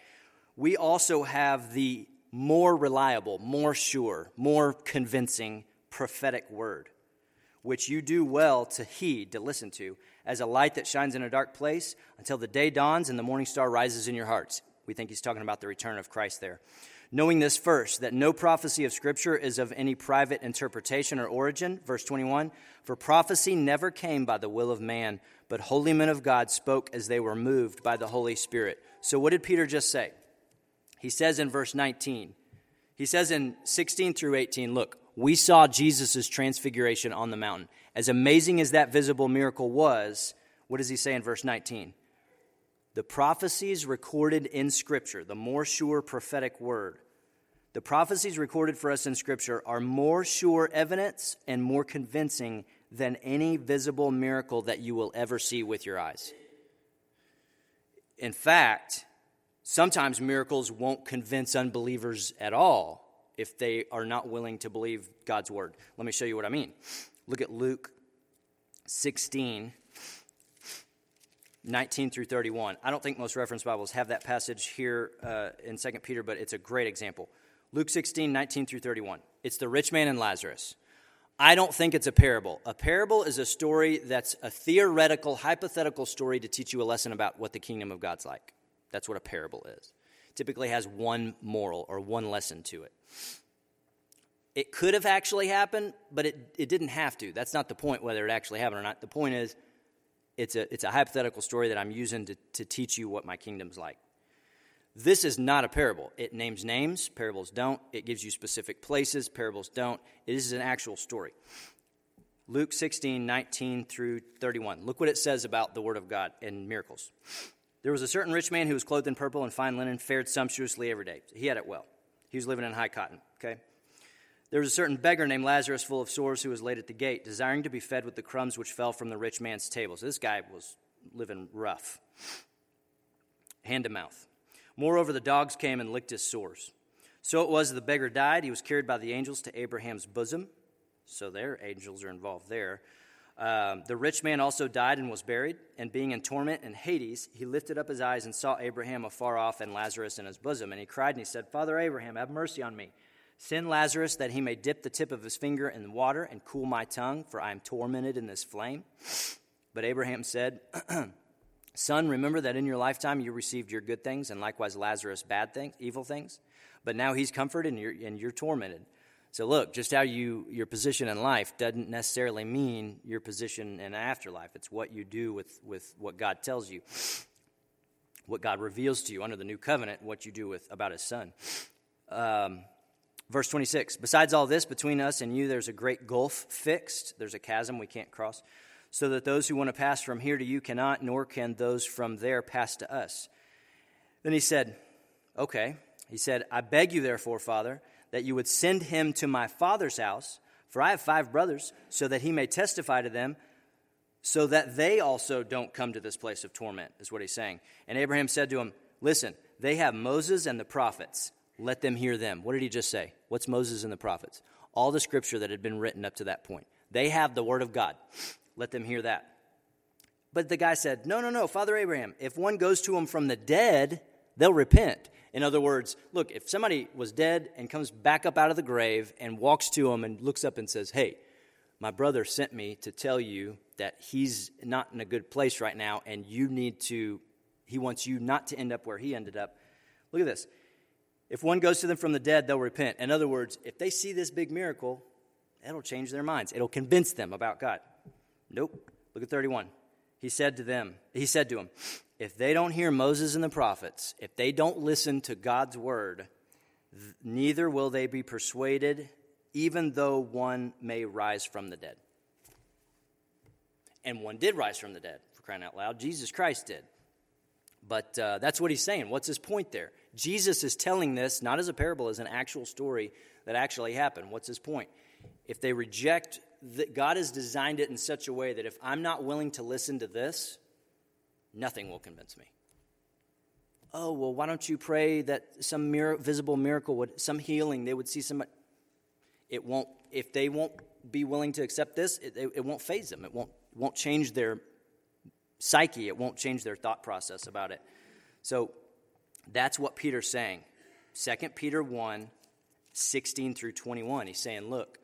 We also have the more reliable, more sure, more convincing prophetic word which you do well to heed, to listen to, as a light that shines in a dark place until the day dawns and the morning star rises in your hearts. We think he's talking about the return of Christ there. Knowing this first, that no prophecy of Scripture is of any private interpretation or origin. Verse 21 For prophecy never came by the will of man, but holy men of God spoke as they were moved by the Holy Spirit. So, what did Peter just say? He says in verse 19, he says in 16 through 18, look, we saw Jesus' transfiguration on the mountain. As amazing as that visible miracle was, what does he say in verse 19? The prophecies recorded in Scripture, the more sure prophetic word, the prophecies recorded for us in Scripture are more sure evidence and more convincing than any visible miracle that you will ever see with your eyes. In fact, sometimes miracles won't convince unbelievers at all if they are not willing to believe God's word. Let me show you what I mean. Look at Luke 16, 19 through 31. I don't think most reference Bibles have that passage here uh, in 2 Peter, but it's a great example. Luke 16, 19 through 31. It's the rich man and Lazarus. I don't think it's a parable. A parable is a story that's a theoretical, hypothetical story to teach you a lesson about what the kingdom of God's like. That's what a parable is typically has one moral or one lesson to it. It could have actually happened, but it, it didn't have to. That's not the point whether it actually happened or not. The point is, it's a, it's a hypothetical story that I'm using to, to teach you what my kingdom's like. This is not a parable. It names names, parables don't. It gives you specific places, parables don't. It is an actual story. Luke 16, 19 through 31. Look what it says about the Word of God and miracles. There was a certain rich man who was clothed in purple and fine linen, fared sumptuously every day. He had it well. He was living in high cotton, okay? There was a certain beggar named Lazarus, full of sores, who was laid at the gate, desiring to be fed with the crumbs which fell from the rich man's table. So this guy was living rough, hand to mouth. Moreover, the dogs came and licked his sores. So it was the beggar died. He was carried by the angels to Abraham's bosom. So their angels are involved there. Um, the rich man also died and was buried, and being in torment in Hades, he lifted up his eyes and saw Abraham afar off and Lazarus in his bosom. And he cried and he said, Father Abraham, have mercy on me. Send Lazarus that he may dip the tip of his finger in the water and cool my tongue, for I am tormented in this flame. But Abraham said, Son, remember that in your lifetime you received your good things, and likewise Lazarus bad things, evil things. But now he's comforted and you're, and you're tormented. So look, just how you your position in life doesn't necessarily mean your position in afterlife. It's what you do with, with what God tells you, what God reveals to you under the new covenant, what you do with about His Son. Um, verse 26 Besides all this, between us and you, there's a great gulf fixed. There's a chasm we can't cross, so that those who want to pass from here to you cannot, nor can those from there pass to us. Then he said, Okay. He said, I beg you, therefore, Father that you would send him to my father's house, for I have five brothers, so that he may testify to them, so that they also don't come to this place of torment, is what he's saying. And Abraham said to him, Listen, they have Moses and the prophets. Let them hear them. What did he just say? What's Moses and the prophets? All the scripture that had been written up to that point. They have the word of God. Let them hear that. But the guy said, No, no, no, Father Abraham, if one goes to him from the dead, they'll repent. In other words, look, if somebody was dead and comes back up out of the grave and walks to him and looks up and says, Hey, my brother sent me to tell you that he's not in a good place right now and you need to, he wants you not to end up where he ended up. Look at this. If one goes to them from the dead, they'll repent. In other words, if they see this big miracle, it'll change their minds. It'll convince them about God. Nope. Look at 31. He said to them, he said to him, if they don't hear Moses and the prophets, if they don't listen to God's word, neither will they be persuaded, even though one may rise from the dead. And one did rise from the dead, for crying out loud. Jesus Christ did. But uh, that's what he's saying. What's his point there? Jesus is telling this not as a parable, as an actual story that actually happened. What's his point? If they reject, that God has designed it in such a way that if I'm not willing to listen to this, Nothing will convince me. Oh, well, why don't you pray that some mir- visible miracle would, some healing, they would see some. It won't, if they won't be willing to accept this, it, it, it won't faze them. It won't, won't change their psyche. It won't change their thought process about it. So that's what Peter's saying. 2 Peter 1 16 through 21. He's saying, look,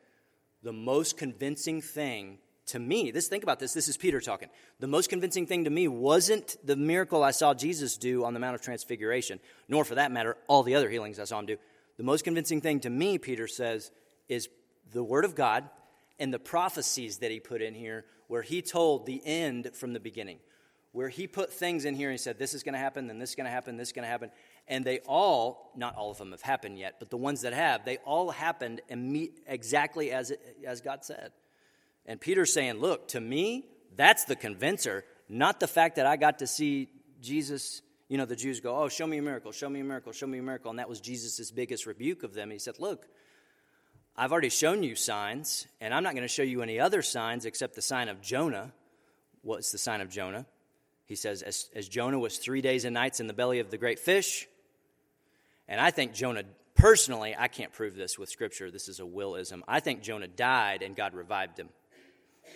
the most convincing thing to me, this think about this, this is Peter talking. The most convincing thing to me wasn't the miracle I saw Jesus do on the Mount of Transfiguration, nor for that matter, all the other healings I saw him do. The most convincing thing to me, Peter says, is the Word of God and the prophecies that he put in here, where he told the end from the beginning, where he put things in here and he said, This is going to happen, then this is going to happen, this is going to happen. And they all, not all of them have happened yet, but the ones that have, they all happened exactly as, it, as God said. And Peter's saying, Look, to me, that's the convincer, not the fact that I got to see Jesus. You know, the Jews go, Oh, show me a miracle, show me a miracle, show me a miracle. And that was Jesus' biggest rebuke of them. He said, Look, I've already shown you signs, and I'm not going to show you any other signs except the sign of Jonah. What's the sign of Jonah? He says, as, as Jonah was three days and nights in the belly of the great fish, and I think Jonah, personally, I can't prove this with scripture, this is a willism. I think Jonah died and God revived him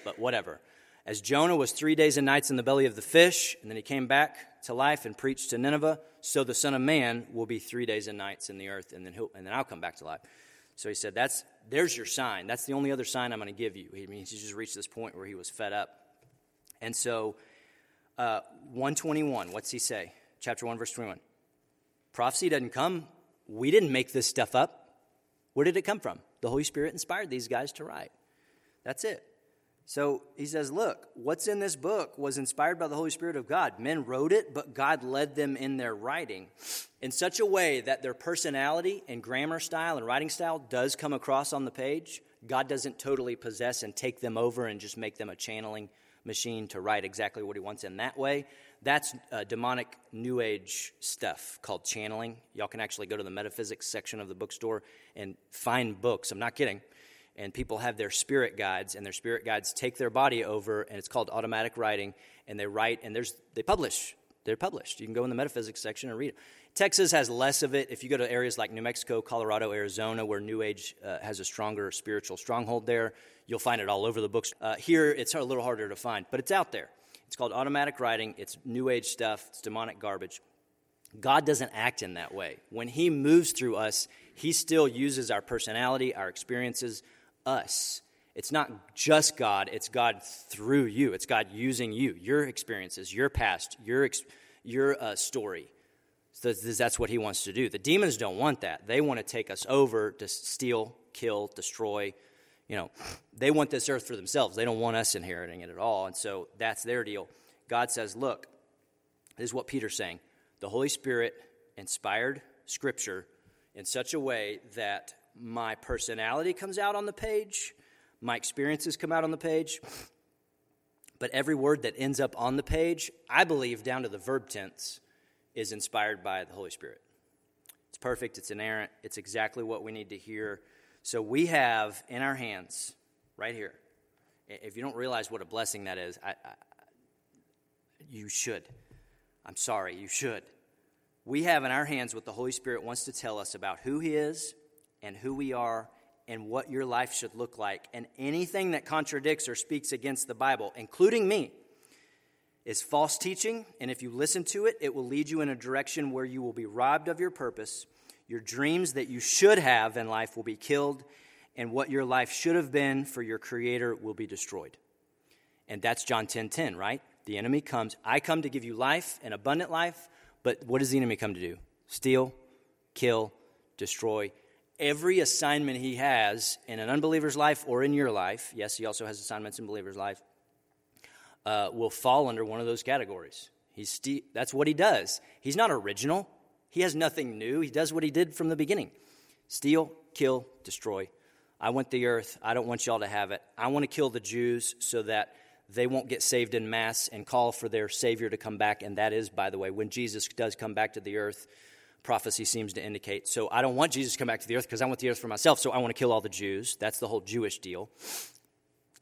but whatever. As Jonah was three days and nights in the belly of the fish, and then he came back to life and preached to Nineveh, so the Son of Man will be three days and nights in the earth, and then, he'll, and then I'll come back to life. So he said, That's there's your sign. That's the only other sign I'm going to give you. He means he just reached this point where he was fed up. And so, uh, 121, what's he say? Chapter 1, verse 21. Prophecy doesn't come. We didn't make this stuff up. Where did it come from? The Holy Spirit inspired these guys to write. That's it. So he says, Look, what's in this book was inspired by the Holy Spirit of God. Men wrote it, but God led them in their writing in such a way that their personality and grammar style and writing style does come across on the page. God doesn't totally possess and take them over and just make them a channeling machine to write exactly what he wants in that way. That's uh, demonic New Age stuff called channeling. Y'all can actually go to the metaphysics section of the bookstore and find books. I'm not kidding. And people have their spirit guides, and their spirit guides take their body over, and it's called automatic writing. And they write, and there's they publish. They're published. You can go in the metaphysics section and read it. Texas has less of it. If you go to areas like New Mexico, Colorado, Arizona, where New Age uh, has a stronger spiritual stronghold there, you'll find it all over the books. Uh, here, it's a little harder to find, but it's out there. It's called automatic writing. It's New Age stuff. It's demonic garbage. God doesn't act in that way. When He moves through us, He still uses our personality, our experiences, us. It's not just God, it's God through you. It's God using you, your experiences, your past, your, your uh, story. So that's what He wants to do. The demons don't want that. They want to take us over to steal, kill, destroy, you know, they want this earth for themselves. They don't want us inheriting it at all. And so that's their deal. God says, look, this is what Peter's saying. The Holy Spirit inspired Scripture in such a way that my personality comes out on the page, my experiences come out on the page, but every word that ends up on the page, I believe, down to the verb tense, is inspired by the Holy Spirit. It's perfect, it's inerrant, it's exactly what we need to hear so we have in our hands, right here, if you don't realize what a blessing that is, I, I, you should. I'm sorry, you should. We have in our hands what the Holy Spirit wants to tell us about who He is and who we are and what your life should look like. And anything that contradicts or speaks against the Bible, including me, is false teaching. And if you listen to it, it will lead you in a direction where you will be robbed of your purpose your dreams that you should have in life will be killed, and what your life should have been for your Creator will be destroyed. And that's John 10 10, right? The enemy comes. I come to give you life, an abundant life, but what does the enemy come to do? Steal, kill, destroy. Every assignment he has in an unbeliever's life or in your life, yes, he also has assignments in believers' life, uh, will fall under one of those categories. He's ste- that's what he does. He's not original. He has nothing new. He does what he did from the beginning steal, kill, destroy. I want the earth. I don't want y'all to have it. I want to kill the Jews so that they won't get saved in mass and call for their Savior to come back. And that is, by the way, when Jesus does come back to the earth, prophecy seems to indicate. So I don't want Jesus to come back to the earth because I want the earth for myself, so I want to kill all the Jews. That's the whole Jewish deal.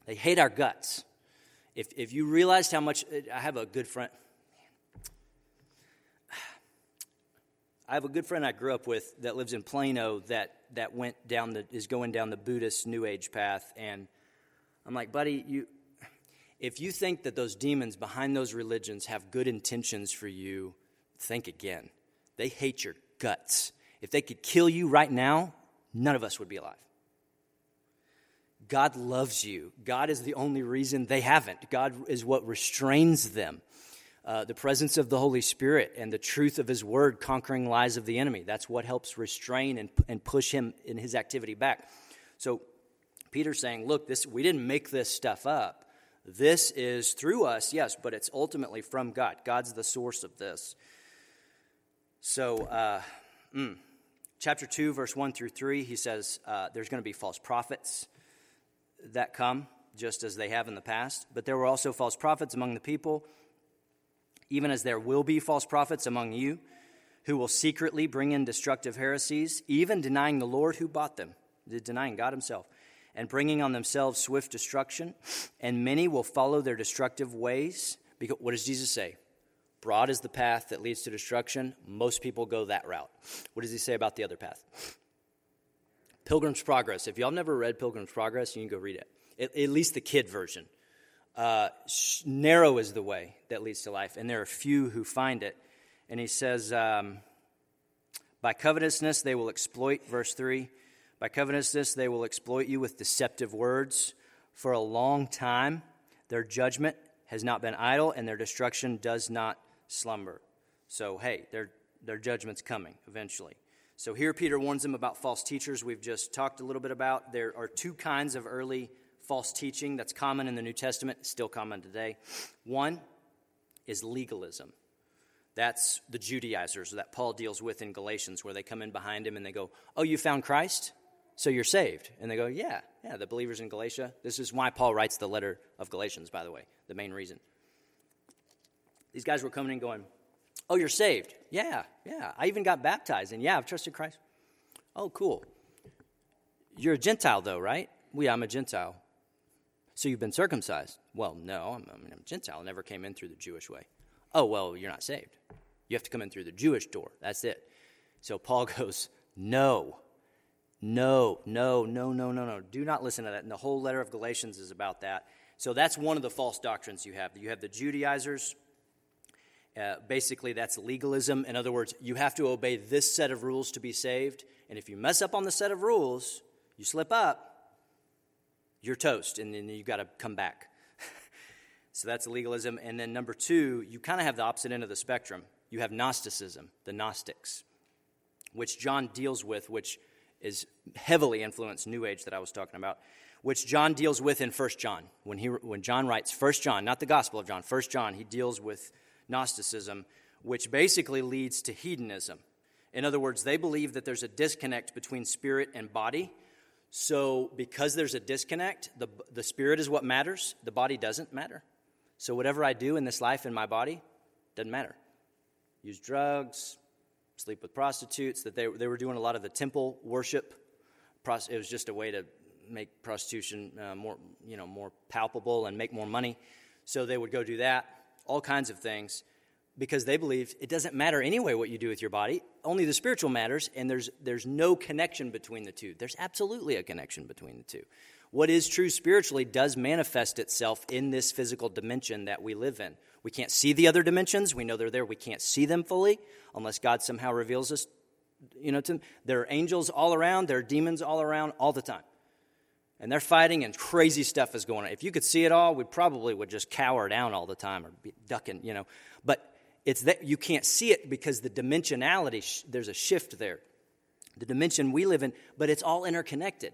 They hate our guts. If, if you realized how much, I have a good friend, I have a good friend I grew up with that lives in Plano that, that went down the, is going down the Buddhist New Age path. And I'm like, buddy, you, if you think that those demons behind those religions have good intentions for you, think again. They hate your guts. If they could kill you right now, none of us would be alive. God loves you. God is the only reason they haven't. God is what restrains them uh, the presence of the Holy Spirit and the truth of His Word conquering lies of the enemy. That's what helps restrain and, and push him in his activity back. So Peter's saying, look, this, we didn't make this stuff up. This is through us, yes, but it's ultimately from God. God's the source of this. So, uh, mm, chapter 2, verse 1 through 3, he says uh, there's going to be false prophets that come, just as they have in the past. But there were also false prophets among the people even as there will be false prophets among you who will secretly bring in destructive heresies, even denying the Lord who bought them, denying God Himself, and bringing on themselves swift destruction. And many will follow their destructive ways. Because what does Jesus say? Broad is the path that leads to destruction. Most people go that route. What does He say about the other path? Pilgrim's Progress. If y'all never read Pilgrim's Progress, you can go read it. At, at least the kid version. Uh, narrow is the way that leads to life, and there are few who find it. And he says, um, By covetousness they will exploit, verse 3 By covetousness they will exploit you with deceptive words. For a long time their judgment has not been idle, and their destruction does not slumber. So, hey, their, their judgment's coming eventually. So, here Peter warns them about false teachers we've just talked a little bit about. There are two kinds of early false teaching that's common in the New Testament, still common today. One is legalism. That's the Judaizers that Paul deals with in Galatians, where they come in behind him and they go, Oh, you found Christ? So you're saved. And they go, Yeah, yeah, the believers in Galatia. This is why Paul writes the letter of Galatians, by the way, the main reason. These guys were coming and going, Oh, you're saved. Yeah, yeah. I even got baptized. And yeah, I've trusted Christ. Oh, cool. You're a Gentile, though, right? Well, yeah, I'm a Gentile. So you've been circumcised? Well, no, I'm, I'm a Gentile. I never came in through the Jewish way. Oh, well, you're not saved. You have to come in through the Jewish door. That's it. So Paul goes, No, no, no, no, no, no, no. Do not listen to that. And the whole letter of Galatians is about that. So that's one of the false doctrines you have. You have the Judaizers. Uh, basically, that's legalism. In other words, you have to obey this set of rules to be saved. And if you mess up on the set of rules, you slip up, you're toast, and then you've got to come back. so that's legalism. And then number two, you kind of have the opposite end of the spectrum. You have Gnosticism, the Gnostics, which John deals with, which is heavily influenced New Age that I was talking about, which John deals with in 1 John. When, he, when John writes 1 John, not the Gospel of John, 1 John, he deals with Gnosticism, which basically leads to hedonism. In other words, they believe that there's a disconnect between spirit and body. So, because there's a disconnect, the, the spirit is what matters, the body doesn't matter. So, whatever I do in this life in my body doesn't matter. Use drugs, sleep with prostitutes, that they, they were doing a lot of the temple worship. It was just a way to make prostitution uh, more, you know, more palpable and make more money. So they would go do that, all kinds of things, because they believed it doesn't matter anyway what you do with your body. Only the spiritual matters, and there's, there's no connection between the two. There's absolutely a connection between the two. What is true spiritually does manifest itself in this physical dimension that we live in. We can't see the other dimensions. We know they're there. We can't see them fully unless God somehow reveals us. You know, to, there are angels all around, there are demons all around all the time. And they're fighting, and crazy stuff is going on. If you could see it all, we probably would just cower down all the time or be ducking, you know. But it's that you can't see it because the dimensionality, there's a shift there. The dimension we live in, but it's all interconnected.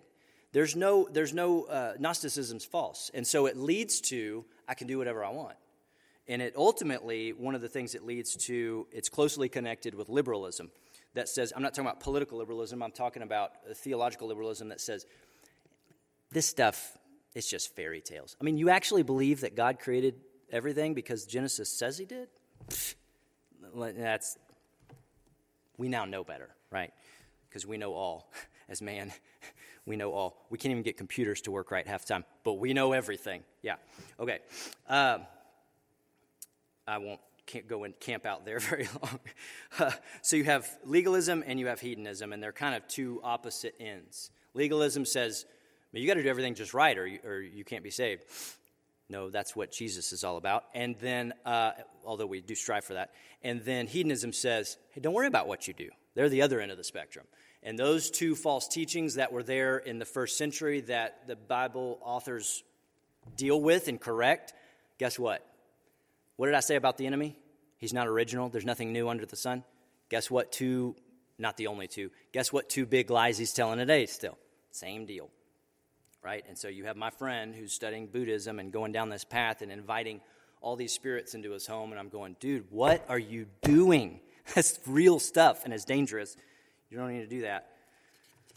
There's no, there's no, uh, Gnosticism's false. And so it leads to, I can do whatever I want. And it ultimately, one of the things it leads to, it's closely connected with liberalism that says, I'm not talking about political liberalism, I'm talking about theological liberalism that says, this stuff, it's just fairy tales. I mean, you actually believe that God created everything because Genesis says he did? That's, we now know better, right? Because we know all as man. We know all. We can't even get computers to work right half the time, but we know everything. Yeah. Okay. Um, I won't can't go and camp out there very long. So you have legalism and you have hedonism, and they're kind of two opposite ends. Legalism says, you got to do everything just right or you, or you can't be saved. No, that's what Jesus is all about. And then, uh, although we do strive for that. And then hedonism says, hey, don't worry about what you do. They're the other end of the spectrum. And those two false teachings that were there in the first century that the Bible authors deal with and correct, guess what? What did I say about the enemy? He's not original. There's nothing new under the sun. Guess what? Two, not the only two. Guess what? Two big lies he's telling today still. Same deal. Right? And so you have my friend who's studying Buddhism and going down this path and inviting all these spirits into his home. And I'm going, dude, what are you doing? That's real stuff and it's dangerous. You don't need to do that.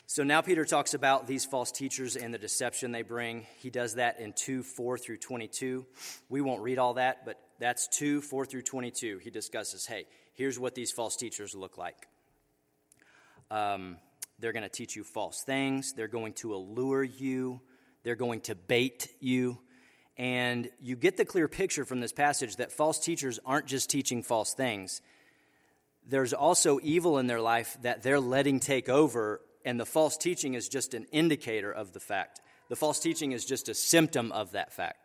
So now Peter talks about these false teachers and the deception they bring. He does that in 2 4 through 22. We won't read all that, but that's 2 4 through 22. He discusses hey, here's what these false teachers look like. Um, they're going to teach you false things, they're going to allure you, they're going to bait you. And you get the clear picture from this passage that false teachers aren't just teaching false things. There's also evil in their life that they're letting take over, and the false teaching is just an indicator of the fact. The false teaching is just a symptom of that fact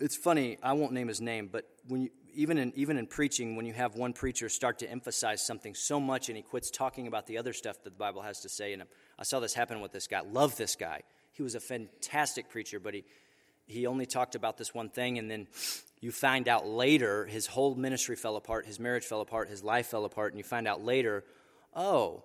it's funny, I won't name his name, but when you, even in even in preaching, when you have one preacher start to emphasize something so much and he quits talking about the other stuff that the Bible has to say, and I saw this happen with this guy. Love this guy. He was a fantastic preacher, but he he only talked about this one thing, and then you find out later his whole ministry fell apart, his marriage fell apart, his life fell apart, and you find out later, oh,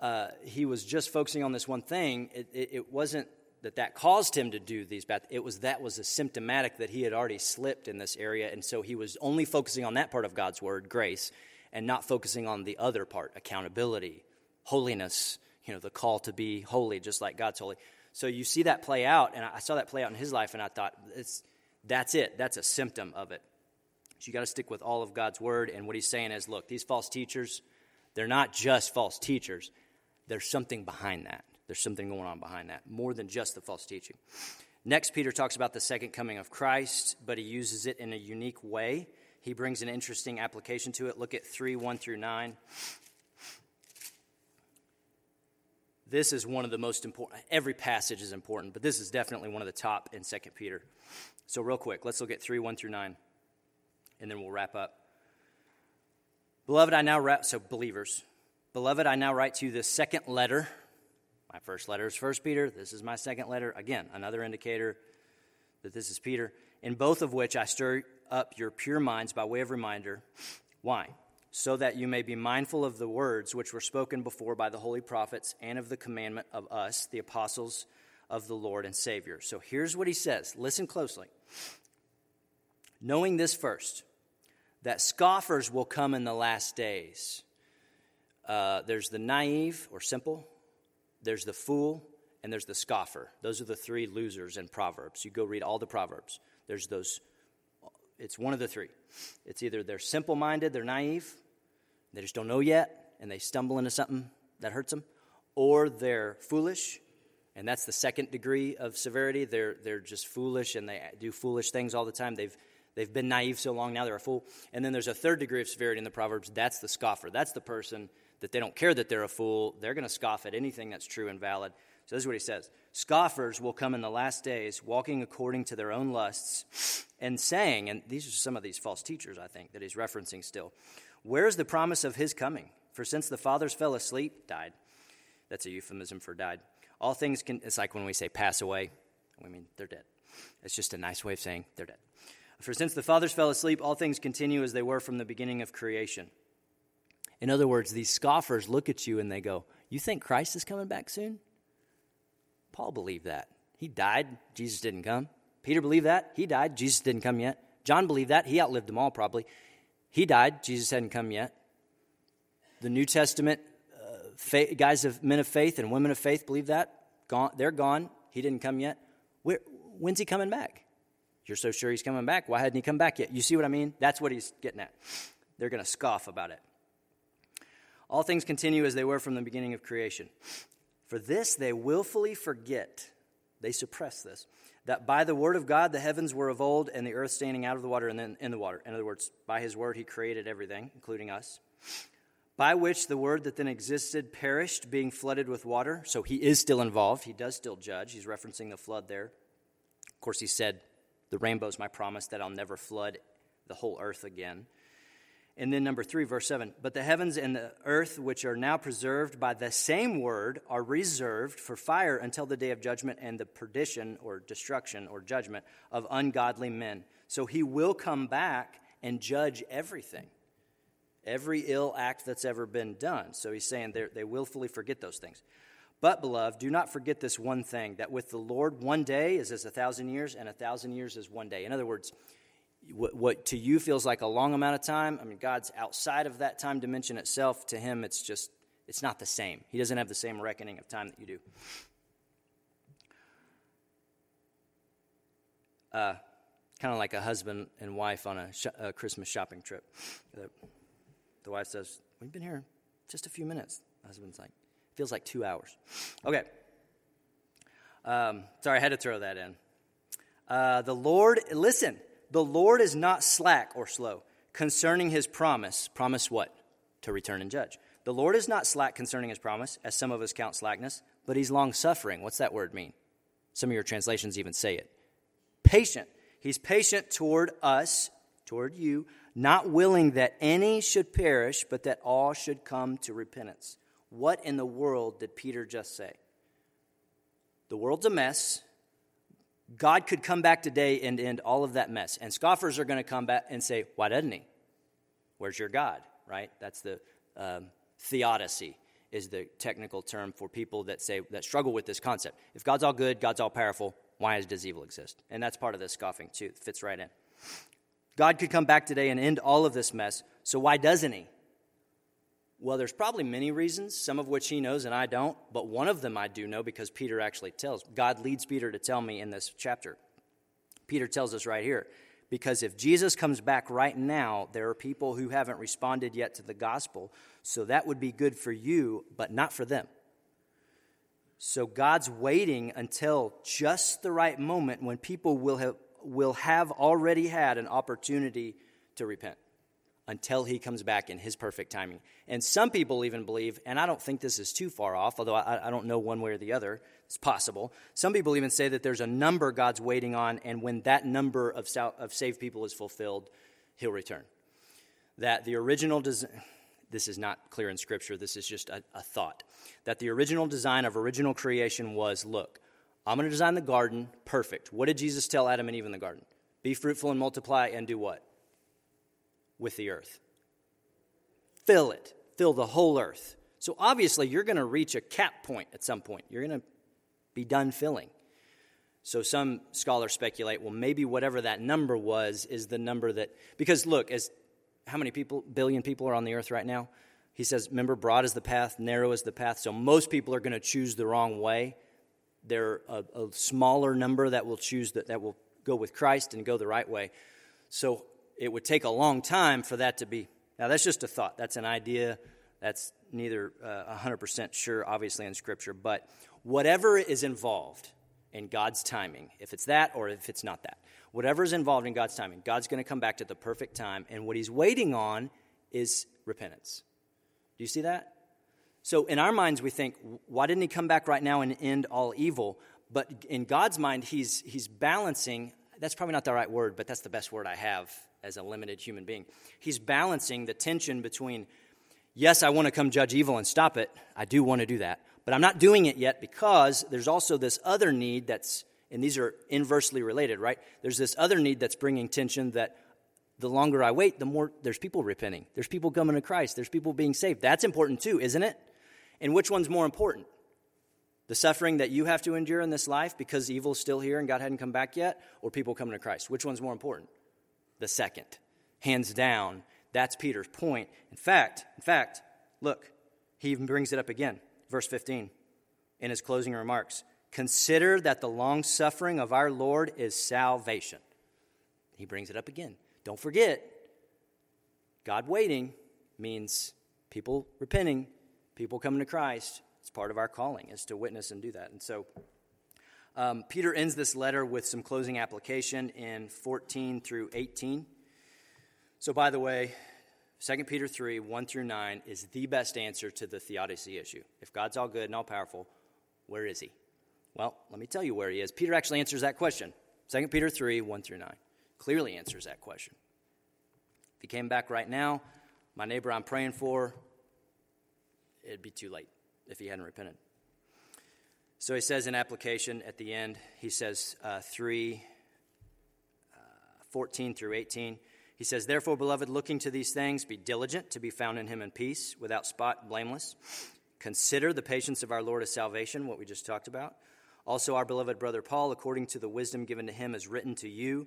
uh, he was just focusing on this one thing. It, it, it wasn't that that caused him to do these bad it was that was a symptomatic that he had already slipped in this area and so he was only focusing on that part of god's word grace and not focusing on the other part accountability holiness you know, the call to be holy, just like God's holy. So you see that play out, and I saw that play out in his life, and I thought, it's, that's it. That's a symptom of it. So you got to stick with all of God's word. And what he's saying is, look, these false teachers, they're not just false teachers. There's something behind that. There's something going on behind that, more than just the false teaching. Next, Peter talks about the second coming of Christ, but he uses it in a unique way. He brings an interesting application to it. Look at 3 1 through 9. This is one of the most important. Every passage is important, but this is definitely one of the top in 2 Peter. So, real quick, let's look at 3 1 through 9, and then we'll wrap up. Beloved, I now write, so believers, beloved, I now write to you the second letter my first letter is First Peter. This is my second letter. Again, another indicator that this is Peter. In both of which I stir up your pure minds by way of reminder. Why? So that you may be mindful of the words which were spoken before by the holy prophets and of the commandment of us, the apostles of the Lord and Savior. So here's what he says. Listen closely. Knowing this first, that scoffers will come in the last days. Uh, there's the naive or simple, there's the fool, and there's the scoffer. Those are the three losers in Proverbs. You go read all the Proverbs. There's those, it's one of the three. It's either they're simple minded, they're naive, they just don't know yet, and they stumble into something that hurts them, or they're foolish, and that's the second degree of severity. They're, they're just foolish and they do foolish things all the time. They've, they've been naive so long, now they're a fool. And then there's a third degree of severity in the Proverbs. That's the scoffer. That's the person that they don't care that they're a fool. They're going to scoff at anything that's true and valid. So this is what he says Scoffers will come in the last days, walking according to their own lusts, and saying, and these are some of these false teachers, I think, that he's referencing still, Where's the promise of his coming? For since the fathers fell asleep, died. That's a euphemism for died. All things can, it's like when we say pass away, we mean they're dead. It's just a nice way of saying they're dead. For since the fathers fell asleep, all things continue as they were from the beginning of creation. In other words, these scoffers look at you and they go, You think Christ is coming back soon? Paul believed that. He died, Jesus didn't come. Peter believed that. He died, Jesus didn't come yet. John believed that. He outlived them all, probably. He died, Jesus hadn't come yet. The New Testament uh, guys of men of faith and women of faith believe that. Gone, they're gone. He didn't come yet. Where, when's he coming back? You're so sure he's coming back. Why hadn't he come back yet? You see what I mean? That's what he's getting at. They're going to scoff about it. All things continue as they were from the beginning of creation. For this they willfully forget, they suppress this, that by the word of God the heavens were of old and the earth standing out of the water and then in the water. In other words, by his word he created everything, including us. By which the word that then existed perished, being flooded with water. So he is still involved. He does still judge. He's referencing the flood there. Of course, he said, The rainbow's my promise that I'll never flood the whole earth again. And then number three, verse seven. But the heavens and the earth, which are now preserved by the same word, are reserved for fire until the day of judgment and the perdition or destruction or judgment of ungodly men. So he will come back and judge everything, every ill act that's ever been done. So he's saying they willfully forget those things. But, beloved, do not forget this one thing that with the Lord, one day is as a thousand years, and a thousand years is one day. In other words, what, what, to you feels like a long amount of time, I mean, God's outside of that time dimension itself. To him, it's just, it's not the same. He doesn't have the same reckoning of time that you do. Uh, kind of like a husband and wife on a, sh- a Christmas shopping trip. The, the wife says, We've been here just a few minutes. The husband's like, Feels like two hours. Okay. Um, sorry, I had to throw that in. Uh, the Lord, listen, the Lord is not slack or slow concerning his promise. Promise what? To return and judge. The Lord is not slack concerning his promise, as some of us count slackness, but he's long suffering. What's that word mean? Some of your translations even say it. Patient. He's patient toward us, toward you, not willing that any should perish, but that all should come to repentance. What in the world did Peter just say? The world's a mess. God could come back today and end all of that mess. And scoffers are going to come back and say, Why doesn't he? Where's your God? Right? That's the um, theodicy, is the technical term for people that say, that struggle with this concept. If God's all good, God's all powerful, why does evil exist? And that's part of the scoffing, too. It fits right in. God could come back today and end all of this mess, so why doesn't he? Well, there's probably many reasons, some of which he knows and I don't, but one of them I do know because Peter actually tells. God leads Peter to tell me in this chapter. Peter tells us right here because if Jesus comes back right now, there are people who haven't responded yet to the gospel, so that would be good for you, but not for them. So God's waiting until just the right moment when people will have, will have already had an opportunity to repent until he comes back in his perfect timing. And some people even believe, and I don't think this is too far off, although I, I, don't know one way or the other, it's possible. Some people even say that there's a number God's waiting on, and when that number of, of saved people is fulfilled, he'll return. That the original design, this is not clear in Scripture, this is just a, a thought, that the original design of original creation was look, I'm going to design the garden perfect. What did Jesus tell Adam and Eve in the garden? Be fruitful and multiply and do what? With the earth. Fill it, fill the whole earth. So obviously, you're going to reach a cap point at some point. You're going to be done filling. So some scholars speculate, well, maybe whatever that number was is the number that, because look, as how many people, billion people are on the earth right now? He says, remember, broad is the path, narrow is the path. So most people are going to choose the wrong way. There are a, a smaller number that will choose that, that will go with Christ and go the right way. So it would take a long time for that to be. Now, that's just a thought. That's an idea. That's neither uh, 100% sure, obviously, in Scripture. But whatever is involved in God's timing, if it's that or if it's not that, whatever is involved in God's timing, God's going to come back to the perfect time. And what He's waiting on is repentance. Do you see that? So, in our minds, we think, why didn't He come back right now and end all evil? But in God's mind, He's, he's balancing. That's probably not the right word, but that's the best word I have as a limited human being. He's balancing the tension between, yes, I want to come judge evil and stop it. I do want to do that. But I'm not doing it yet because there's also this other need that's, and these are inversely related, right? There's this other need that's bringing tension that the longer I wait, the more there's people repenting. There's people coming to Christ. There's people being saved. That's important too, isn't it? And which one's more important? The suffering that you have to endure in this life because evil's still here and God hadn't come back yet, or people coming to Christ? Which one's more important? The second. Hands down, that's Peter's point. In fact, in fact, look, he even brings it up again, verse 15, in his closing remarks. Consider that the long suffering of our Lord is salvation. He brings it up again. Don't forget, God waiting means people repenting, people coming to Christ. It's part of our calling is to witness and do that. And so um, Peter ends this letter with some closing application in 14 through 18. So, by the way, 2 Peter 3, 1 through 9 is the best answer to the theodicy issue. If God's all good and all powerful, where is he? Well, let me tell you where he is. Peter actually answers that question. 2 Peter 3, 1 through 9 clearly answers that question. If he came back right now, my neighbor I'm praying for, it'd be too late if he hadn't repented. So he says in application at the end, he says uh, 3 uh, 14 through 18. He says, Therefore, beloved, looking to these things, be diligent to be found in him in peace, without spot, blameless. Consider the patience of our Lord as salvation, what we just talked about. Also, our beloved brother Paul, according to the wisdom given to him, has written to you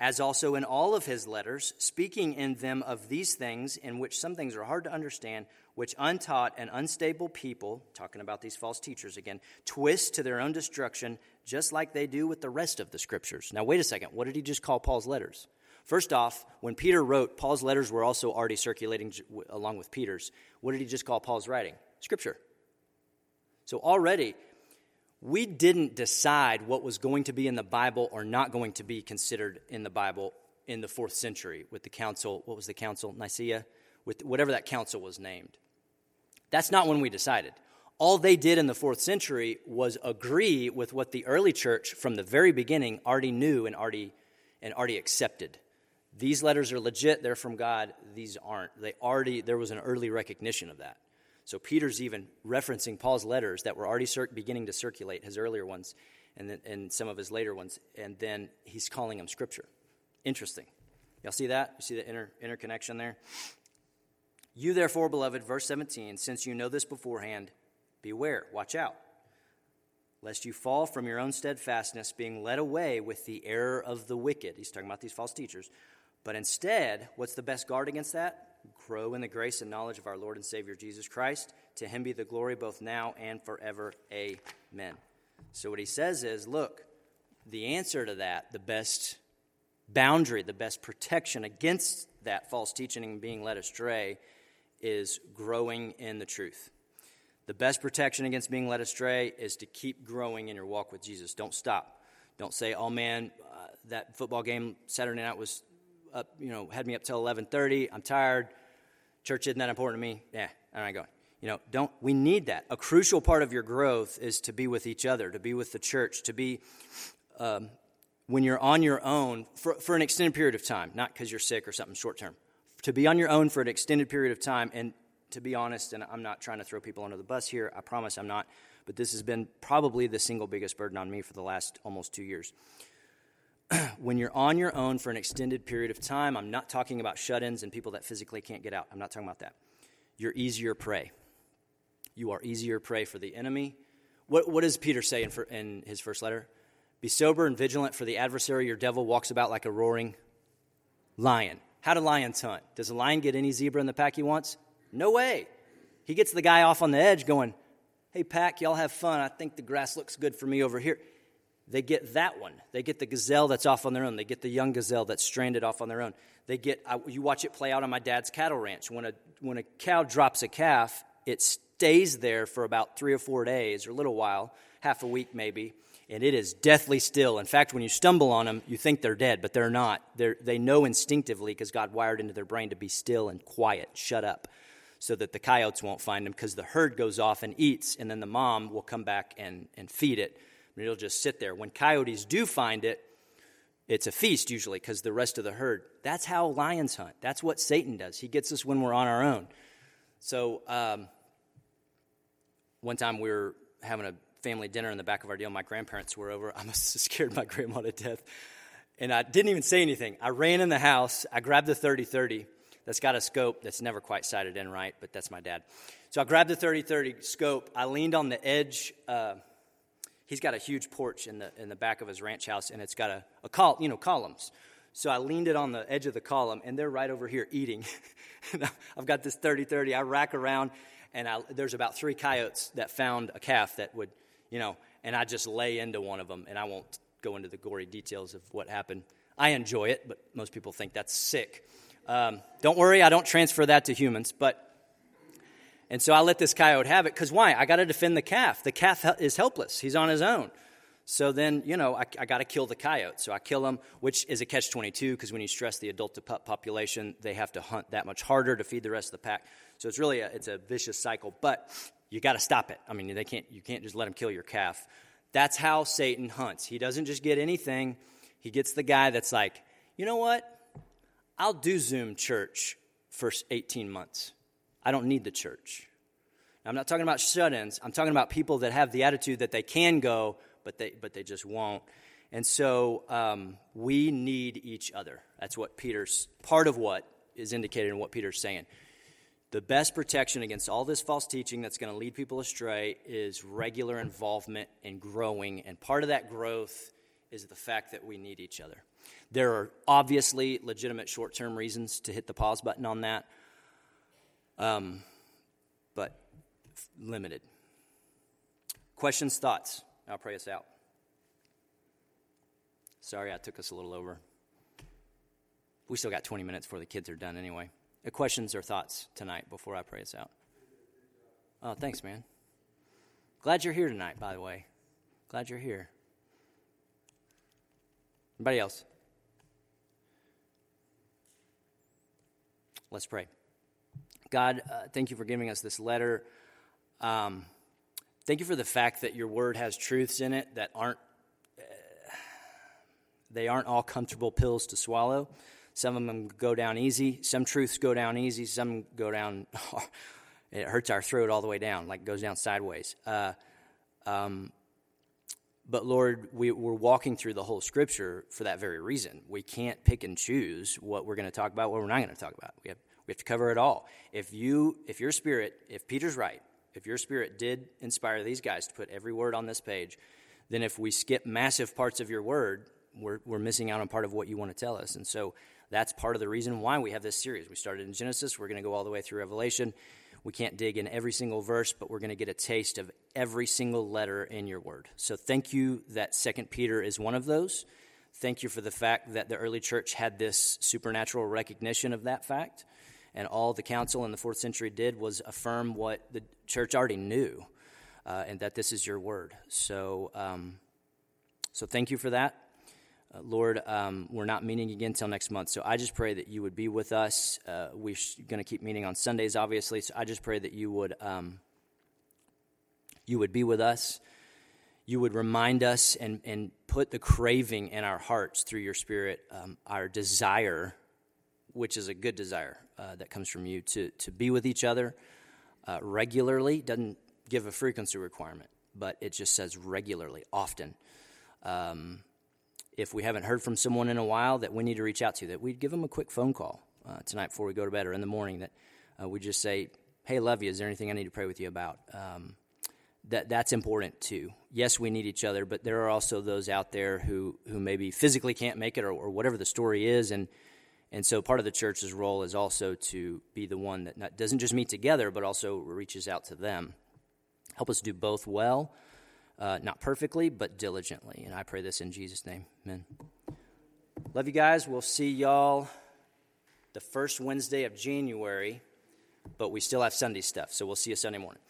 as also in all of his letters, speaking in them of these things, in which some things are hard to understand, which untaught and unstable people, talking about these false teachers again, twist to their own destruction, just like they do with the rest of the scriptures. Now, wait a second. What did he just call Paul's letters? First off, when Peter wrote, Paul's letters were also already circulating along with Peter's. What did he just call Paul's writing? Scripture. So already, we didn't decide what was going to be in the Bible or not going to be considered in the Bible in the fourth century with the council. What was the council? Nicaea? With whatever that council was named. That's not when we decided. All they did in the fourth century was agree with what the early church from the very beginning already knew and already, and already accepted. These letters are legit, they're from God. These aren't. They already, there was an early recognition of that. So Peter's even referencing Paul's letters that were already cir- beginning to circulate, his earlier ones, and, then, and some of his later ones, and then he's calling them scripture. Interesting. Y'all see that? You see the inter- interconnection there? You, therefore, beloved, verse 17, since you know this beforehand, beware, watch out, lest you fall from your own steadfastness, being led away with the error of the wicked. He's talking about these false teachers. But instead, what's the best guard against that? grow in the grace and knowledge of our Lord and Savior Jesus Christ. To him be the glory both now and forever. Amen. So, what he says is look, the answer to that, the best boundary, the best protection against that false teaching and being led astray is growing in the truth. The best protection against being led astray is to keep growing in your walk with Jesus. Don't stop. Don't say, "Oh man, uh, that football game Saturday night was up, you know, had me up till 11:30. I'm tired. Church isn't that important to me. Yeah, I'm going." You know, don't we need that? A crucial part of your growth is to be with each other, to be with the church, to be um, when you're on your own for, for an extended period of time, not because you're sick or something short term, to be on your own for an extended period of time. And to be honest, and I'm not trying to throw people under the bus here, I promise I'm not, but this has been probably the single biggest burden on me for the last almost two years. when you're on your own for an extended period of time, I'm not talking about shut ins and people that physically can't get out. I'm not talking about that. You're easier prey. You are easier prey for the enemy. What, what does Peter say in, for, in his first letter? Be sober and vigilant, for the adversary, your devil, walks about like a roaring lion. How do lions hunt? Does a lion get any zebra in the pack he wants? No way. He gets the guy off on the edge going, Hey, pack, y'all have fun. I think the grass looks good for me over here. They get that one. They get the gazelle that's off on their own. They get the young gazelle that's stranded off on their own. They get, you watch it play out on my dad's cattle ranch. When a, when a cow drops a calf, it stays there for about three or four days or a little while, half a week maybe and it is deathly still. In fact, when you stumble on them, you think they're dead, but they're not. They're, they know instinctively because God wired into their brain to be still and quiet, shut up, so that the coyotes won't find them because the herd goes off and eats, and then the mom will come back and, and feed it. It'll just sit there. When coyotes do find it, it's a feast usually because the rest of the herd. That's how lions hunt. That's what Satan does. He gets us when we're on our own. So, um, one time we were having a family dinner in the back of our deal. My grandparents were over. I must have scared my grandma to death. And I didn't even say anything. I ran in the house. I grabbed the 30 30 that's got a scope that's never quite sighted in right, but that's my dad. So I grabbed the 30 30 scope. I leaned on the edge. Uh, he's got a huge porch in the, in the back of his ranch house, and it's got a, a col- you know, columns. So I leaned it on the edge of the column, and they're right over here eating. I've got this 30 30. I rack around, and I, there's about three coyotes that found a calf that would you know, and I just lay into one of them, and I won't go into the gory details of what happened. I enjoy it, but most people think that's sick. Um, don't worry, I don't transfer that to humans, but. And so I let this coyote have it because why? I got to defend the calf. The calf is helpless, he's on his own. So then, you know, I, I got to kill the coyote. So I kill him, which is a catch 22 because when you stress the adult to pup population, they have to hunt that much harder to feed the rest of the pack. So it's really a, it's a vicious cycle. But you got to stop it. I mean, they can't, you can't just let them kill your calf. That's how Satan hunts. He doesn't just get anything, he gets the guy that's like, you know what? I'll do Zoom church for 18 months. I don't need the church. Now, I'm not talking about shut ins, I'm talking about people that have the attitude that they can go, but they, but they just won't. And so um, we need each other. That's what Peter's, part of what is indicated in what Peter's saying. The best protection against all this false teaching that's going to lead people astray is regular involvement and growing. And part of that growth is the fact that we need each other. There are obviously legitimate short term reasons to hit the pause button on that, um, but limited. Questions, thoughts? I'll pray us out. Sorry, I took us a little over. We still got 20 minutes before the kids are done anyway. Uh, questions or thoughts tonight before I pray us out? Oh, thanks, man. Glad you're here tonight, by the way. Glad you're here. Anybody else? Let's pray. God, uh, thank you for giving us this letter. Um, thank you for the fact that your word has truths in it that aren't uh, they aren't all comfortable pills to swallow. Some of them go down easy. Some truths go down easy. Some go down, it hurts our throat all the way down, like goes down sideways. Uh, um, but Lord, we, we're walking through the whole scripture for that very reason. We can't pick and choose what we're going to talk about, what we're not going to talk about. We have, we have to cover it all. If you, if your spirit, if Peter's right, if your spirit did inspire these guys to put every word on this page, then if we skip massive parts of your word, we're, we're missing out on part of what you want to tell us. And so That's part of the reason why we have this series. We started in Genesis, we're going to go all the way through Revelation. We can't dig in every single verse, but we're going to get a taste of every single letter in your word. So thank you that Second Peter is one of those. Thank you for the fact that the early church had this supernatural recognition of that fact. And all the council in the fourth century did was affirm what the church already knew, uh, and that this is your word. So, um, so thank you for that. Uh, Lord, um, we're not meeting again until next month. So I just pray that you would be with us. Uh, we're going to keep meeting on Sundays, obviously. So I just pray that you would um, you would be with us. You would remind us and, and put the craving in our hearts through your Spirit, um, our desire, which is a good desire uh, that comes from you, to, to be with each other uh, regularly. Doesn't give a frequency requirement, but it just says regularly, often. Um, if we haven't heard from someone in a while that we need to reach out to, that we'd give them a quick phone call uh, tonight before we go to bed or in the morning, that uh, we just say, hey, love you, is there anything I need to pray with you about? Um, that that's important too. Yes, we need each other, but there are also those out there who who maybe physically can't make it or, or whatever the story is, and and so part of the church's role is also to be the one that not, doesn't just meet together, but also reaches out to them. Help us do both well uh, not perfectly, but diligently. And I pray this in Jesus' name. Amen. Love you guys. We'll see y'all the first Wednesday of January, but we still have Sunday stuff, so we'll see you Sunday morning.